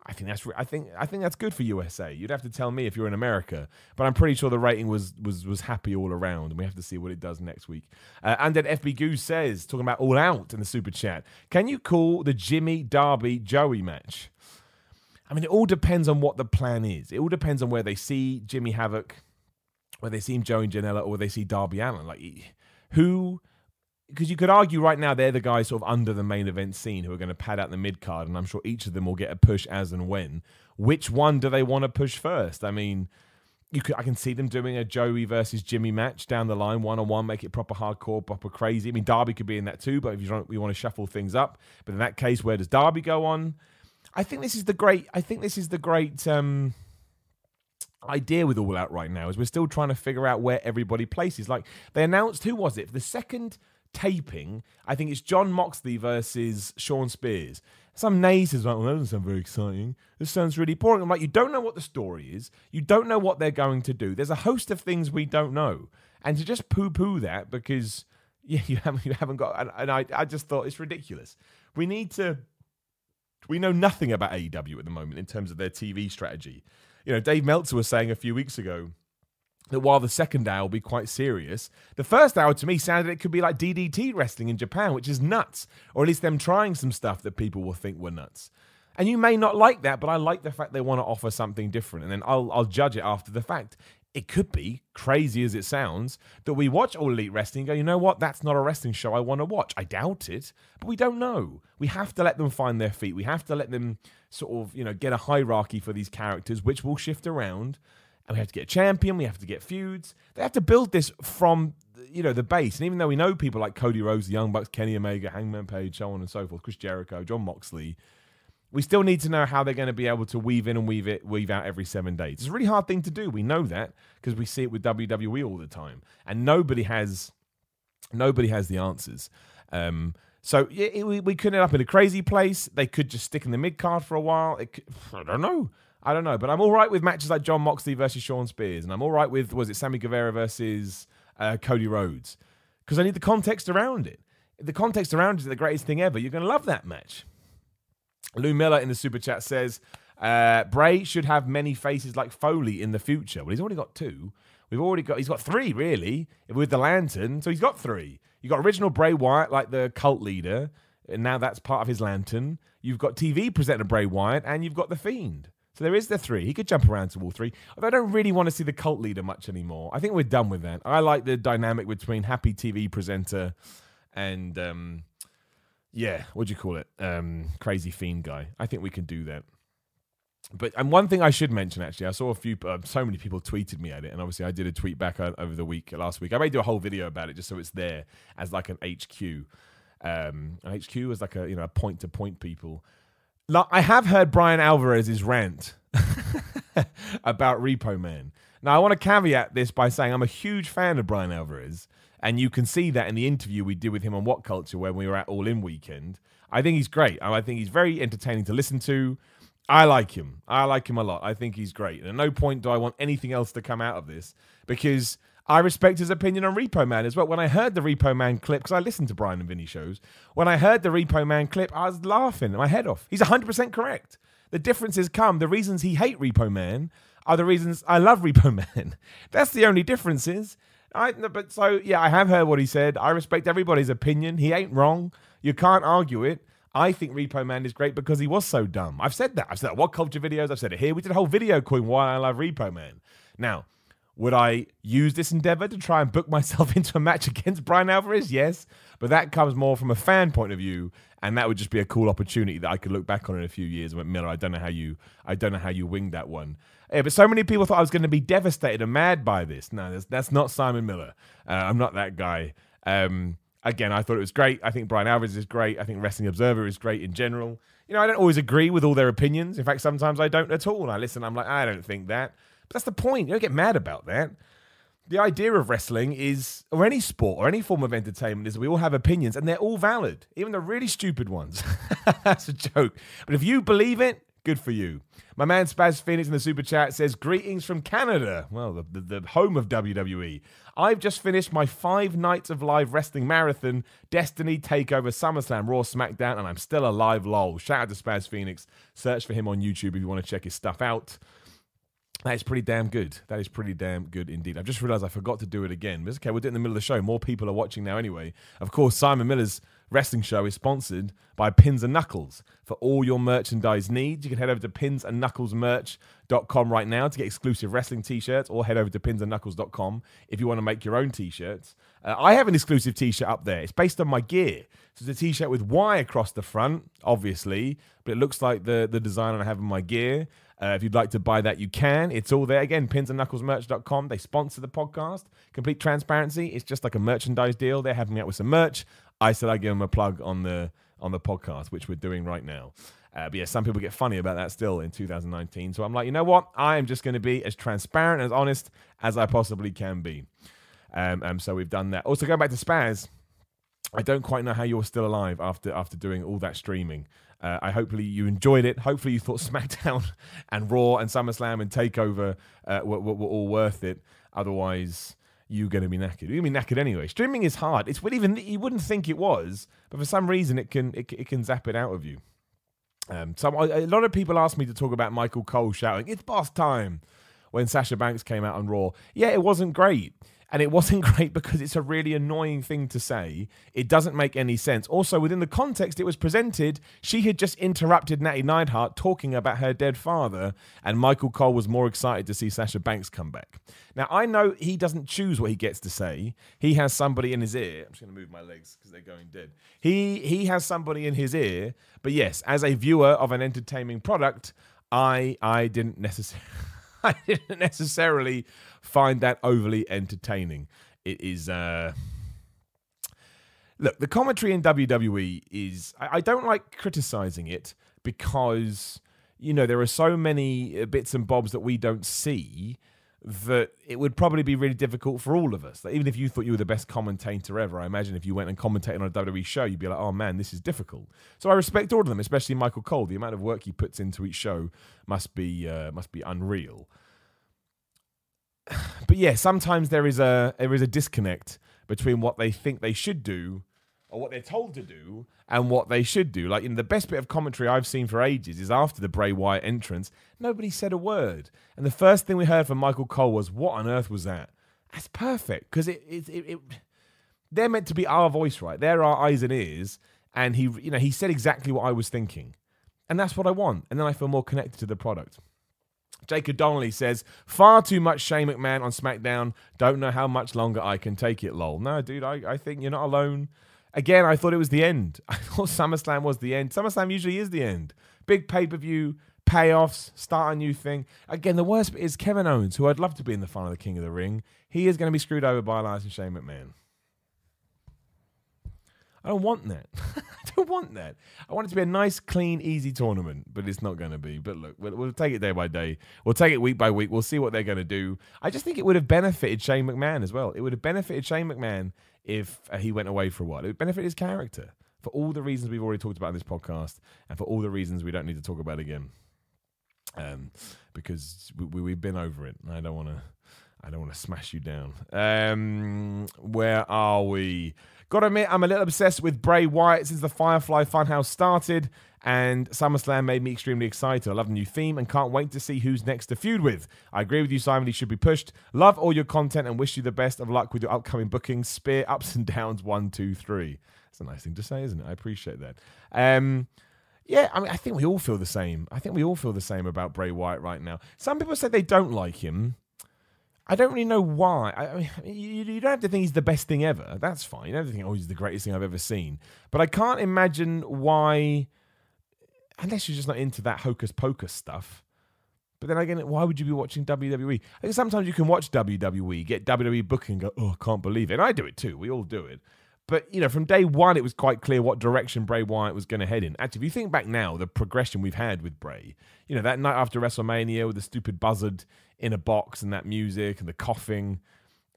I think that's I think I think that's good for USA. You'd have to tell me if you're in America, but I'm pretty sure the rating was was was happy all around, and we have to see what it does next week. Uh, and then FB Goose says, talking about All Out in the super chat, can you call the Jimmy Darby Joey match? I mean, it all depends on what the plan is. It all depends on where they see Jimmy Havoc, where they see Joey Janela, or where they see Darby Allin. Like who because you could argue right now they're the guys sort of under the main event scene who are going to pad out the mid card, and I'm sure each of them will get a push as and when. Which one do they want to push first? I mean, you could I can see them doing a Joey versus Jimmy match down the line, one on one, make it proper hardcore, proper crazy. I mean, Darby could be in that too, but if you don't, we want to shuffle things up. But in that case, where does Darby go on? I think this is the great. I think this is the great. um idea with all out right now is we're still trying to figure out where everybody places like they announced who was it for the second taping, I think it's Jon Moxley versus Shawn Spears. Some naysayers like, well, that doesn't sound very exciting. This sounds really boring. I'm like, you don't know what the story is. You don't know what they're going to do. There's a host of things we don't know. And to just poo-poo that because yeah, you haven't, you haven't got, and, and I, I just thought it's ridiculous. We need to, we know nothing about AEW at the moment in terms of their TV strategy. You know, Dave Meltzer was saying a few weeks ago that while the second hour will be quite serious, the first hour to me sounded it could be like DDT wrestling in Japan, which is nuts, or at least them trying some stuff that people will think were nuts. And you may not like that, but I like the fact they want to offer something different, and then I'll I'll judge it after the fact. It could be crazy as it sounds that we watch All Elite Wrestling and go, you know what, that's not a wrestling show I want to watch. I doubt it, but we don't know. We have to let them find their feet. We have to let them sort of, you know, get a hierarchy for these characters, which will shift around and we have to get a champion, we have to get feuds. They have to build this from you know the base. And even though we know people like Cody Rhodes, the Young Bucks, Kenny Omega, Hangman Page, so on and so forth, Chris Jericho, Jon Moxley, we still need to know how they're going to be able to weave in and weave it, weave out every seven days. It's a really hard thing to do. We know that because we see it with WWE all the time, and nobody has nobody has the answers. Um, so yeah, we, we could end up in a crazy place. They could just stick in the mid card for a while. Could, I don't know. I don't know, but I'm all right with matches like Jon Moxley versus Shawn Spears, and I'm all right with was it Sammy Guevara versus uh, Cody Rhodes because I need the context around it. The context around it is the greatest thing ever, you're going to love that match. Lou Miller in the super chat says uh, Bray should have many faces like Foley in the future. Well, he's already got two. We've already got he's got three really with the lantern, so he's got three. You got original Bray Wyatt like the cult leader, and now that's part of his lantern. You've got TV presenter Bray Wyatt, and you've got the Fiend. So there is the three. He could jump around to all three. Although I don't really want to see the cult leader much anymore. I think we're done with that. I like the dynamic between happy TV presenter and um, yeah, what do you call it? Um, crazy fiend guy. I think we can do that. But and one thing I should mention actually, I saw a few, uh, so many people tweeted me at it, and obviously I did a tweet back over the week last week. I may do a whole video about it just so it's there as like an HQ. Um, an HQ is like a you know a point to point people. Like, I have heard Bryan Alvarez's rant about Repo Man. Now I want to caveat this by saying I'm a huge fan of Bryan Alvarez, and you can see that in the interview we did with him on WhatCulture when we were at All In Weekend. I think he's great. I think he's very entertaining to listen to. I like him. I like him a lot. I think he's great. And at no point do I want anything else to come out of this because I respect his opinion on Repo Man as well. When I heard the Repo Man clip, because I listened to Bryan and Vinny shows, when I heard the Repo Man clip, I was laughing my head off. He's 100% correct. The differences come. The reasons he hate Repo Man are the reasons I love Repo Man. That's the only differences. I, but so yeah, I have heard what he said. I respect everybody's opinion. He ain't wrong. You can't argue it. I think Repo Man is great because he was so dumb. I've said that. I've said that. WhatCulture videos? I've said it here. We did a whole video calling why I love Repo Man. Now, would I use this endeavor to try and book myself into a match against Bryan Alvarez? Yes, but that comes more from a fan point of view, and that would just be a cool opportunity that I could look back on in a few years. Went, Miller, I don't know how you, I don't know how you winged that one. Yeah, but so many people thought I was going to be devastated and mad by this. No, that's, that's not Simon Miller. Uh, I'm not that guy. Um, again, I thought it was great. I think Bryan Alvarez is great. I think Wrestling Observer is great in general. You know, I don't always agree with all their opinions. In fact, sometimes I don't at all. And I listen, I'm like, I don't think that. But that's the point. You don't get mad about that. The idea of wrestling is, or any sport or any form of entertainment, is we all have opinions and they're all valid, even the really stupid ones. that's a joke. But if you believe it, good for you. My man Spaz Phoenix in the super chat says, Greetings from Canada. Well, the, the, the, home of WWE. I've just finished my five nights of live wrestling marathon, Destiny, Takeover, SummerSlam, Raw, SmackDown, and I'm still alive, lol. Shout out to Spaz Phoenix. Search for him on YouTube if you want to check his stuff out. That is pretty damn good. That is pretty damn good indeed. I've just realized I forgot to do it again. But it's okay, we'll do it in the middle of the show. More people are watching now anyway. Of course, Simon Miller's wrestling show is sponsored by Pins and Knuckles. For all your merchandise needs, you can head over to pinsandknucklesmerch.com right now to get exclusive wrestling t-shirts or head over to pinsandknuckles.com if you want to make your own t-shirts. Uh, I have an exclusive t-shirt up there. It's based on my gear. So it's a t-shirt with Y across the front, obviously, but it looks like the, the design I have in my gear. Uh, if you'd like to buy that, you can. It's all there. Again, pinsandknucklesmerch.com. They sponsor the podcast. Complete transparency. It's just like a merchandise deal. They're having me out with some merch. I said I'd give them a plug on the on the podcast, which we're doing right now. Uh, but yeah, some people get funny about that still in 2019. So I'm like, you know what? I am just going to be as transparent, as honest as I possibly can be. Um, um, so we've done that. Also, going back to Spaz, I don't quite know how you're still alive after after doing all that streaming. Uh, I hopefully you enjoyed it. Hopefully you thought SmackDown and Raw and SummerSlam and Takeover uh, were, were, were all worth it. Otherwise, you're going to be knackered. You're going to be knackered anyway. Streaming is hard. It's even you wouldn't think it was, but for some reason it can it, it can zap it out of you. Um, so a lot of people ask me to talk about Michael Cole shouting "It's boss time" when Sasha Banks came out on Raw. Yeah, it wasn't great. And it wasn't great because it's a really annoying thing to say. It doesn't make any sense. Also, within the context it was presented, she had just interrupted Natty Neidhart talking about her dead father, and Michael Cole was more excited to see Sasha Banks come back. Now, I know he doesn't choose what he gets to say. He has somebody in his ear. I'm just going to move my legs because they're going dead. He, he has somebody in his ear. But yes, as a viewer of an entertaining product, I, I didn't necessarily. I didn't necessarily find that overly entertaining. It is. Uh... Look, the commentary in WWE is. I, don't like criticizing it because, you know, there are so many uh, bits and bobs that we don't see that it would probably be really difficult for all of us. Like, even if you thought you were the best commentator ever, I imagine if you went and commentated on a WWE show, you'd be like, oh man, this is difficult. So I respect all of them, especially Michael Cole. The amount of work he puts into each show must be uh, must be unreal. But yeah, sometimes there is a there is a disconnect between what they think they should do or what they're told to do and what they should do. Like in the best bit of commentary I've seen for ages is after the Bray Wyatt entrance, nobody said a word. And the first thing we heard from Michael Cole was, "What on earth was that?" That's perfect because it, it, it, it, they're meant to be our voice, right? They're our eyes and ears, and he, you know, he said exactly what I was thinking, and that's what I want. And then I feel more connected to the product. Jacob Donnelly says, far too much Shane McMahon on SmackDown. Don't know how much longer I can take it, lol. No, dude, I, I think you're not alone. Again, I thought it was the end. I thought SummerSlam was the end. SummerSlam usually is the end. Big pay per view, payoffs, start a new thing. Again, the worst is Kevin Owens, who I'd love to be in the final of the King of the Ring. He is going to be screwed over by Elias and Shane McMahon. I don't want that. I don't want that. I want it to be a nice, clean, easy tournament, but it's not going to be. But look, we'll, we'll, take it day by day. We'll take it week by week. We'll see what they're going to do. I just think it would have benefited Shane McMahon as well. It would have benefited Shane McMahon if uh, he went away for a while. It would benefit his character for all the reasons we've already talked about in this podcast, and for all the reasons we don't need to talk about again. Um, because we, we, have been over it. I don't want to. I don't want to smash you down. Um, where are we? Gotta admit, I'm a little obsessed with Bray Wyatt since the Firefly Funhouse started, and SummerSlam made me extremely excited. I love the new theme and can't wait to see who's next to feud with. I agree with you, Simon. He should be pushed. Love all your content and wish you the best of luck with your upcoming bookings. Spear ups and downs, one, two, three. That's a nice thing to say, isn't it? I appreciate that. Um, yeah, I mean, I think we all feel the same. I think we all feel the same about Bray Wyatt right now. Some people say they don't like him. I don't really know why. I, mean, you, you, don't have to think he's the best thing ever. That's fine. You don't have to think, oh, he's the greatest thing I've ever seen. But I can't imagine why, unless you're just not into that hocus pocus stuff. But then again, why would you be watching WWE? I think sometimes you can watch WWE, get WWE booking, go, oh, I can't believe it. And I do it too. We all do it. But you know, from day one, it was quite clear what direction Bray Wyatt was going to head in. Actually, if you think back now, the progression we've had with Bray, you know, that night after WrestleMania with the stupid buzzard in a box and that music and the coughing,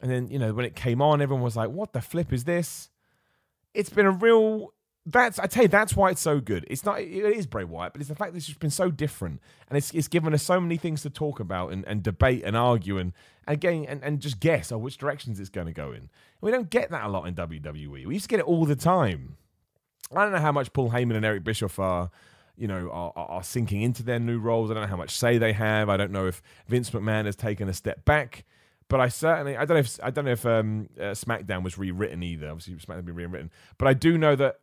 and then you know when it came on, everyone was like, "What the flip is this?" It's been a real that's I tell you that's why it's so good. It's not it is Bray Wyatt, but it's the fact that it's just been so different, and it's it's given us so many things to talk about and, and debate and argue and again and, and just guess on which directions it's going to go in. And we don't get that a lot in WWE. We used to get it all the time. I don't know how much Paul Heyman and Eric Bischoff are, you know, are, are sinking into their new roles. I don't know how much say they have. I don't know if Vince McMahon has taken a step back. But I certainly I don't know if I don't know if um, uh, SmackDown was rewritten either. Obviously, SmackDown been rewritten, but I do know that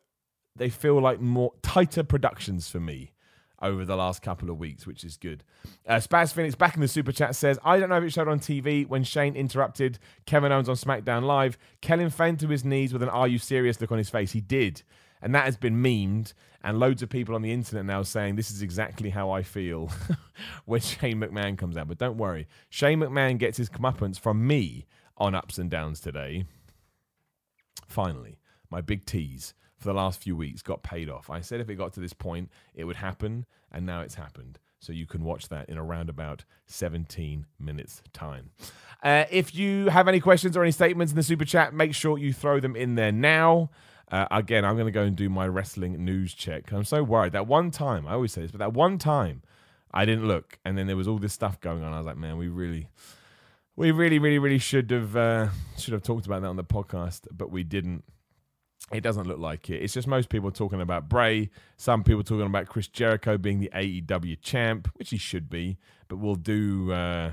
they feel like more tighter productions for me over the last couple of weeks, which is good. Uh, Spaz Phoenix back in the super chat says, I don't know if it showed on TV when Shane interrupted Kevin Owens on SmackDown Live. Kellen fell to his knees with an Are You Serious look on his face. He did. And that has been memed, and loads of people on the internet now saying this is exactly how I feel when Shane McMahon comes out. But don't worry, Shane McMahon gets his comeuppance from me on ups and downs today. Finally, my big tease for the last few weeks got paid off. I said if it got to this point, it would happen, and now it's happened. So you can watch that in around about 17 minutes' time. Uh, if you have any questions or any statements in the super chat, make sure you throw them in there now. Uh, again, I'm going to go and do my wrestling news check. I'm so worried. That one time, I always say this, but that one time I didn't look, and then there was all this stuff going on. I was like, man, we really, we really, really, really should have uh, should have talked about that on the podcast, but we didn't. It doesn't look like it. It's just most people talking about Bray. Some people talking about Chris Jericho being the AEW champ, which he should be. But we'll do uh,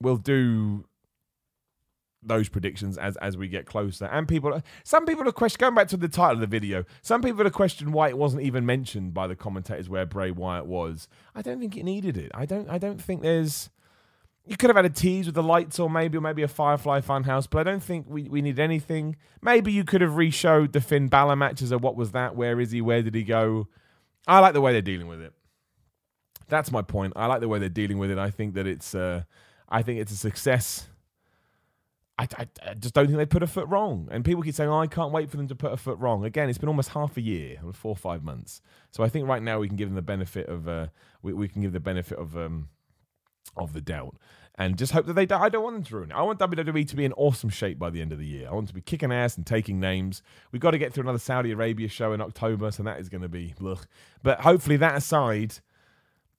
we'll do those predictions as as we get closer. And people, some people have questioned. Going back to the title of the video, some people have questioned why it wasn't even mentioned by the commentators where Bray Wyatt was. I don't think it needed it. I don't. I don't think there's you could have had a tease with the lights or maybe or maybe a Firefly Funhouse, but I don't think we, we need anything. Maybe you could have re-showed the Finn Balor matches of what was that? Where is he? Where did he go? I like the way they're dealing with it. That's my point. I like the way they're dealing with it. I think that it's uh, I think it's a success. I, I, I, just don't think they put a foot wrong. And people keep saying, oh, I can't wait for them to put a foot wrong. Again, it's been almost half a year, four or five months. So I think right now we can give them the benefit of, uh, we, we can give the benefit of, um, of the doubt. And just hope that they. I don't want them to ruin it. I want WWE to be in awesome shape by the end of the year. I want to be kicking ass and taking names. We've got to get through another Saudi Arabia show in October, so that is going to be. Ugh. But hopefully, that aside,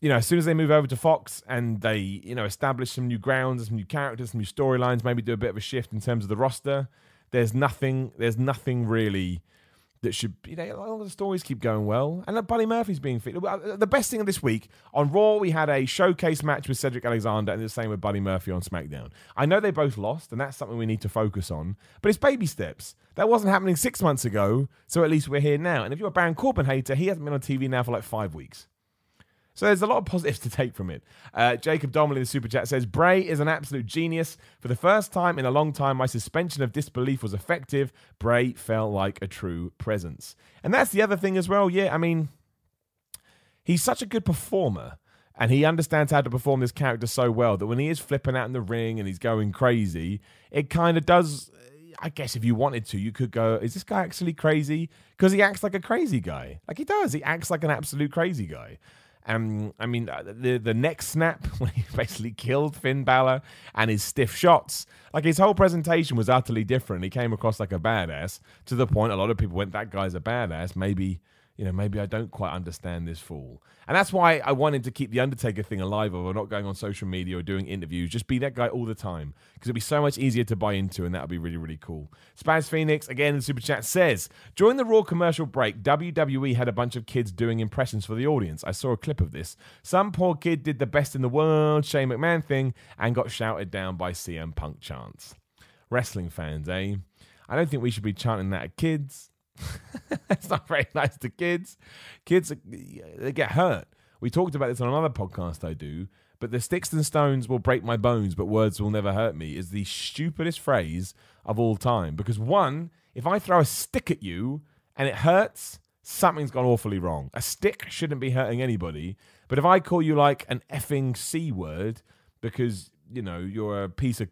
you know, as soon as they move over to Fox and they, you know, establish some new grounds, some new characters, some new storylines, maybe do a bit of a shift in terms of the roster. There's nothing. There's nothing really that should, you know, all the stories keep going well. And Buddy Murphy's being fit. Uh, the best thing of this week on Raw, we had a showcase match with Cedric Alexander, and the same with Buddy Murphy on SmackDown. I know they both lost, and that's something we need to focus on. But it's baby steps. That wasn't happening six months ago, so at least we're here now. And if you're a Baron Corbin hater, he hasn't been on TV now for like five weeks. So there's a lot of positives to take from it. Uh, Jacob Donnelly, in the super chat, says Bray is an absolute genius. For the first time in a long time, my suspension of disbelief was effective. Bray felt like a true presence, and that's the other thing as well. Yeah, I mean, he's such a good performer. And he understands how to perform this character so well that when he is flipping out in the ring and he's going crazy, it kind of does I guess if you wanted to, you could go, is this guy actually crazy? Because he acts like a crazy guy. Like he does. He acts like an absolute crazy guy. Um, I mean, uh, the the neck snap when he basically killed Finn Balor and his stiff shots, like his whole presentation was utterly different. He came across like a badass to the point a lot of people went, "That guy's a badass." Maybe you know, maybe I don't quite understand this fool. And that's why I wanted to keep the Undertaker thing alive or not going on social media or doing interviews. Just be that guy all the time because it'd be so much easier to buy into and that would be really, really cool. Spaz Phoenix, again in Super Chat, says During the Raw commercial break, WWE had a bunch of kids doing impressions for the audience. I saw a clip of this. Some poor kid did the best in the world Shane McMahon thing and got shouted down by CM Punk chants. Wrestling fans, eh? I don't think we should be chanting that at kids. it's not very nice to kids. Kids, they get hurt. We talked about this on another podcast I do, but the sticks and stones will break my bones, but words will never hurt me is the stupidest phrase of all time. Because one, if I throw a stick at you and it hurts, something's gone awfully wrong. A stick shouldn't be hurting anybody. But if I call you like an effing C word because, you know, you're a piece of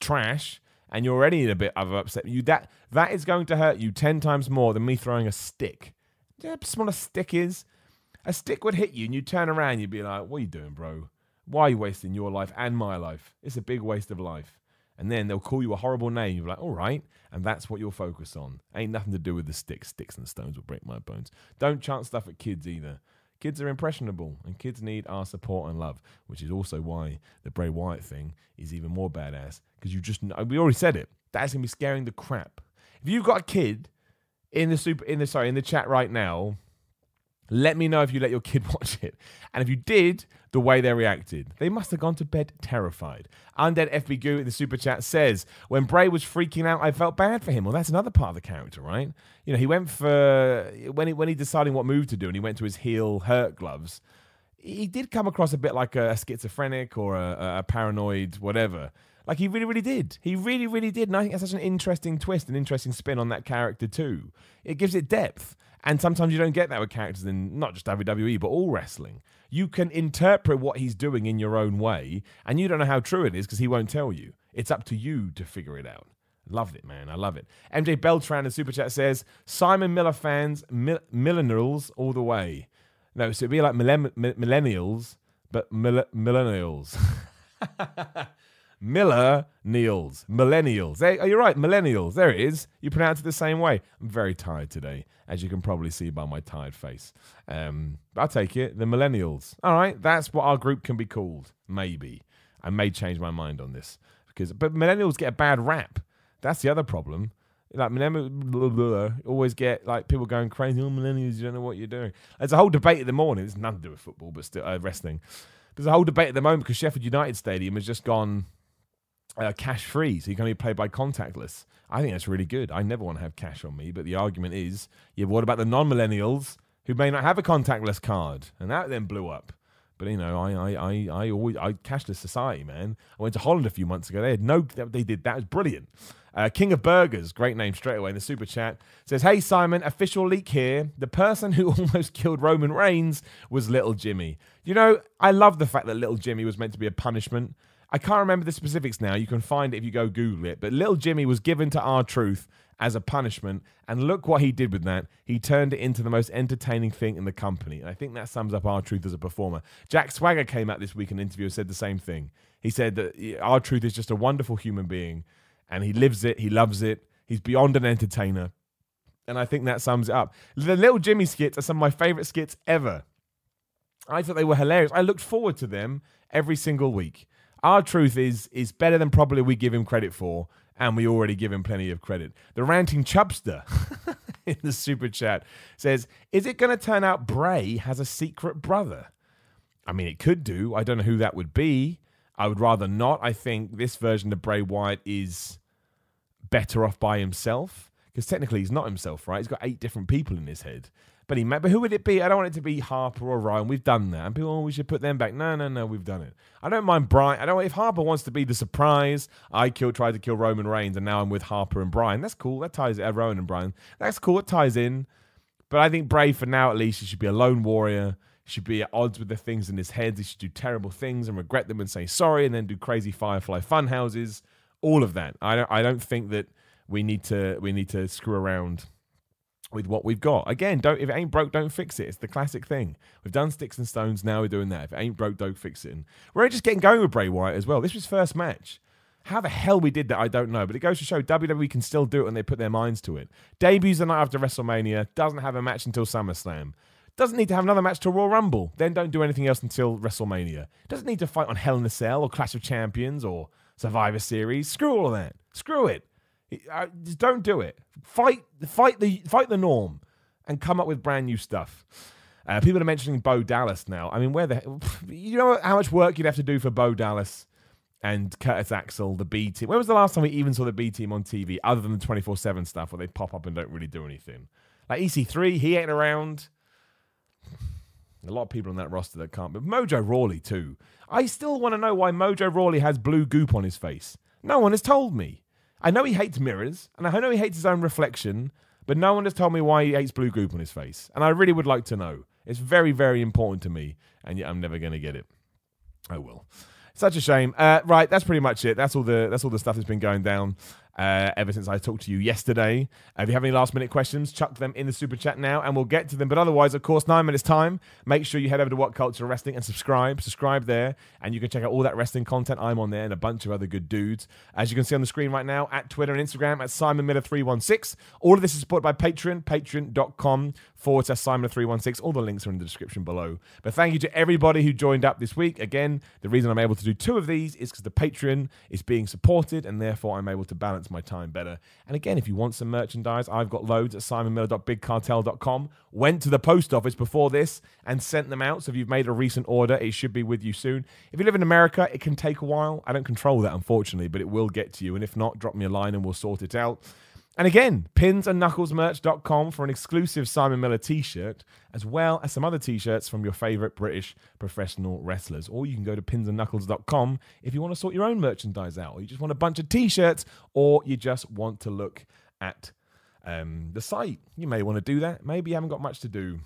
trash, and you're already in a bit of upset, you that that is going to hurt you ten times more than me throwing a stick. You how small a stick is? A stick would hit you, and you'd turn around, you'd be like, "What are you doing, bro? Why are you wasting your life and my life? It's a big waste of life." And then they'll call you a horrible name. You're like, "All right," and that's what you'll focus on. Ain't nothing to do with the sticks. Sticks and stones will break my bones. Don't chant stuff at kids either. Kids are impressionable, and kids need our support and love, which is also why the Bray Wyatt thing is even more badass. Because you just we already said it. That's gonna be scaring the crap. If you've got a kid in the super in the sorry in the chat right now let me know if you let your kid watch it. And if you did, the way they reacted. They must have gone to bed terrified. Undead FB Goo in the super chat says, When Bray was freaking out, I felt bad for him. Well, that's another part of the character, right? You know, he went for, when he, when he deciding what move to do and he went to his heel hurt gloves, he did come across a bit like a, schizophrenic or a, a paranoid, whatever. Like he really, really did. He really, really did. And I think that's such an interesting twist, an interesting spin on that character too. It gives it depth. And sometimes you don't get that with characters in not just WWE, but all wrestling. You can interpret what he's doing in your own way, and you don't know how true it is because he won't tell you. It's up to you to figure it out. Loved it, man. I love it. MJ Beltran in Super Chat says Simon Miller fans, mil- millennials all the way. No, so it'd be like millennials, but mill- millennials. Miller Niels. Millennials. Hey, oh, you're right, millennials. There it is. You pronounce it the same way. I'm very tired today, as you can probably see by my tired face. Um, I'll take it. The millennials. All right, that's what our group can be called. Maybe. I may change my mind on this. because But millennials get a bad rap. That's the other problem. Like millennials always get like people going crazy. Oh, millennials, you don't know what you're doing. There's a whole debate at the morning. It's nothing to do with football, but still uh, wrestling. There's a whole debate at the moment because Sheffield United Stadium has just gone uh, cash free, so you can only pay by contactless. I think that's really good. I never want to have cash on me, but the argument is, yeah, what about the non millennials who may not have a contactless card? And that then blew up. But you know, I, I, I, I always, I cashless society, man. I went to Holland a few months ago. They had no, they did that. It was brilliant. Uh, King of Burgers, great name straight away in the super chat, says, Hey Simon, official leak here. The person who almost killed Roman Reigns was Little Jimmy. You know, I love the fact that Little Jimmy was meant to be a punishment I can't remember the specifics now. You can find it if you go Google it. But little Jimmy was given to R-Truth as a punishment. And look what he did with that. He turned it into the most entertaining thing in the company. And I think that sums up R-Truth as a performer. Jack Swagger came out this week in an interview and said the same thing. He said that R-Truth is just a wonderful human being and he lives it, he loves it, he's beyond an entertainer. And I think that sums it up. The Little Jimmy skits are some of my favorite skits ever. I thought they were hilarious. I looked forward to them every single week. R-Truth is is better than probably we give him credit for, and we already give him plenty of credit. The ranting chubster in the super chat says, "Is it going to turn out Bray has a secret brother?" I mean, it could do. I don't know who that would be. I would rather not. I think this version of Bray Wyatt is better off by himself because technically he's not himself, right? He's got eight different people in his head. But he but who would it be? I don't want it to be Harper or Ryan. We've done that. And people, oh, we should put them back. No, no, no, we've done it. I don't mind Brian. I don't if Harper wants to be the surprise. I killed, tried to kill Roman Reigns, and now I'm with Harper and Brian. That's cool. That ties uh, Rowan and Brian. That's cool. It ties in. But I think Bray, for now at least, he should be a lone warrior. He should be at odds with the things in his head. He should do terrible things and regret them and say sorry, and then do crazy Firefly fun houses. All of that. I don't. I don't think that we need to. We need to screw around with what we've got. Again, don't if it ain't broke, don't fix it. It's the classic thing. We've done sticks and stones. Now we're doing that. If it ain't broke, don't fix it. And we're just getting going with Bray Wyatt as well. This was first match. How the hell we did that, I don't know. But it goes to show WWE can still do it when they put their minds to it. Debuts the night after WrestleMania. Doesn't have a match until SummerSlam. Doesn't need to have another match till Royal Rumble. Then don't do anything else until WrestleMania. Doesn't need to fight on Hell in a Cell or Clash of Champions or Survivor Series. Screw all of that. Screw it. Just don't do it. Fight, fight the fight the norm, and come up with brand new stuff. Uh, people are mentioning Bo Dallas now. I mean, where the you know how much work you'd have to do for Bo Dallas and Curtis Axel, the B team. When was the last time we even saw the B team on TV, other than the twenty four seven stuff where they pop up and don't really do anything? Like EC3, he ain't around. A lot of people on that roster that can't. But Mojo Rawley too. I still want to know why Mojo Rawley has blue goop on his face. No one has told me. I know he hates mirrors, and I know he hates his own reflection, but no one has told me why he hates blue goop on his face. And I really would like to know. It's very, very important to me, and yet I'm never going to get it. I will. Such a shame. Uh, right, that's pretty much it. That's all the that's all the stuff that's been going down uh, ever since I talked to you yesterday. Uh, if you have any last minute questions, chuck them in the super chat now and we'll get to them. But otherwise, of course, nine minutes time. Make sure you head over to WhatCulture Wrestling and subscribe. Subscribe there, and you can check out all that wrestling content. I'm on there and a bunch of other good dudes. As you can see on the screen right now, at Twitter and Instagram at Simon Miller316. All of this is supported by Patreon, patreon.com forward slash Simon316. All the links are in the description below. But thank you to everybody who joined up this week. Again, the reason I'm able to do two of these is because the Patreon is being supported, and therefore I'm able to balance my time better. And again, if you want some merchandise, I've got loads at simonmiller.bigcartel.com. Went to the post office before this and sent them out. So if you've made a recent order, it should be with you soon. If you live in America, it can take a while. I don't control that, unfortunately, but it will get to you. And if not, drop me a line and we'll sort it out. And again, pinsandknucklesmerch.com for an exclusive Simon Miller t shirt, as well as some other t shirts from your favorite British professional wrestlers. Or you can go to pinsandknuckles.com if you want to sort your own merchandise out, or you just want a bunch of t shirts, or you just want to look at um, the site. You may want to do that. Maybe you haven't got much to do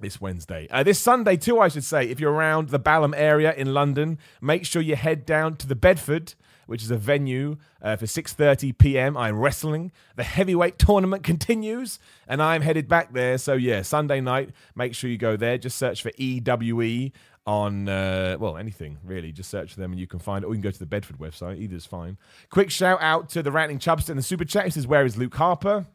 this Wednesday. Uh, this Sunday, too, I should say, if you're around the Balham area in London, make sure you head down to the Bedford which is a venue uh, for 6:30 p.m. I'm wrestling. The heavyweight tournament continues, and I'm headed back there. So yeah, Sunday night. Make sure you go there. Just search for EWE on uh, well anything really. Just search for them and you can find it. Or you can go to the Bedford website. Either's fine. Quick shout out to the Ranting Chubster in the super chat. He says, "Where is Luke Harper?"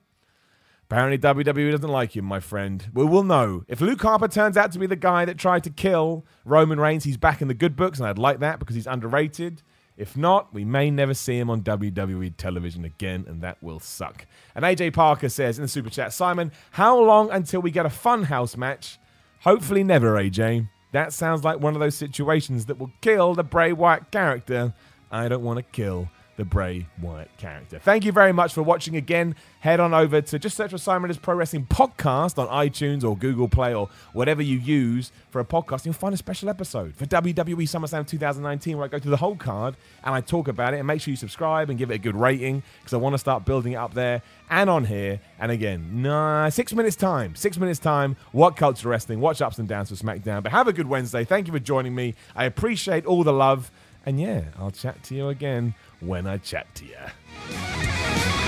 Apparently, WWE doesn't like him, my friend. We will know. If Luke Harper turns out to be the guy that tried to kill Roman Reigns, he's back in the good books, and I'd like that because he's underrated. If not, we may never see him on WWE television again, and that will suck. And AJ Parker says in the super chat, Simon, how long until we get a funhouse match? Hopefully, never, AJ. That sounds like one of those situations that will kill the Bray Wyatt character. I don't want to kill the Bray Wyatt character. Thank you very much for watching again. Head on over to just search for Simon as Pro Wrestling Podcast on iTunes or Google Play or whatever you use for a podcast. You'll find a special episode for WWE SummerSlam 2019 where I go through the whole card and I talk about it. And make sure you subscribe and give it a good rating because I want to start building it up there and on here. And again, nah, six minutes time, six minutes time. WhatCulture wrestling? Watch ups and downs for SmackDown. But have a good Wednesday. Thank you for joining me. I appreciate all the love And yeah, I'll chat to you again when I chat to you.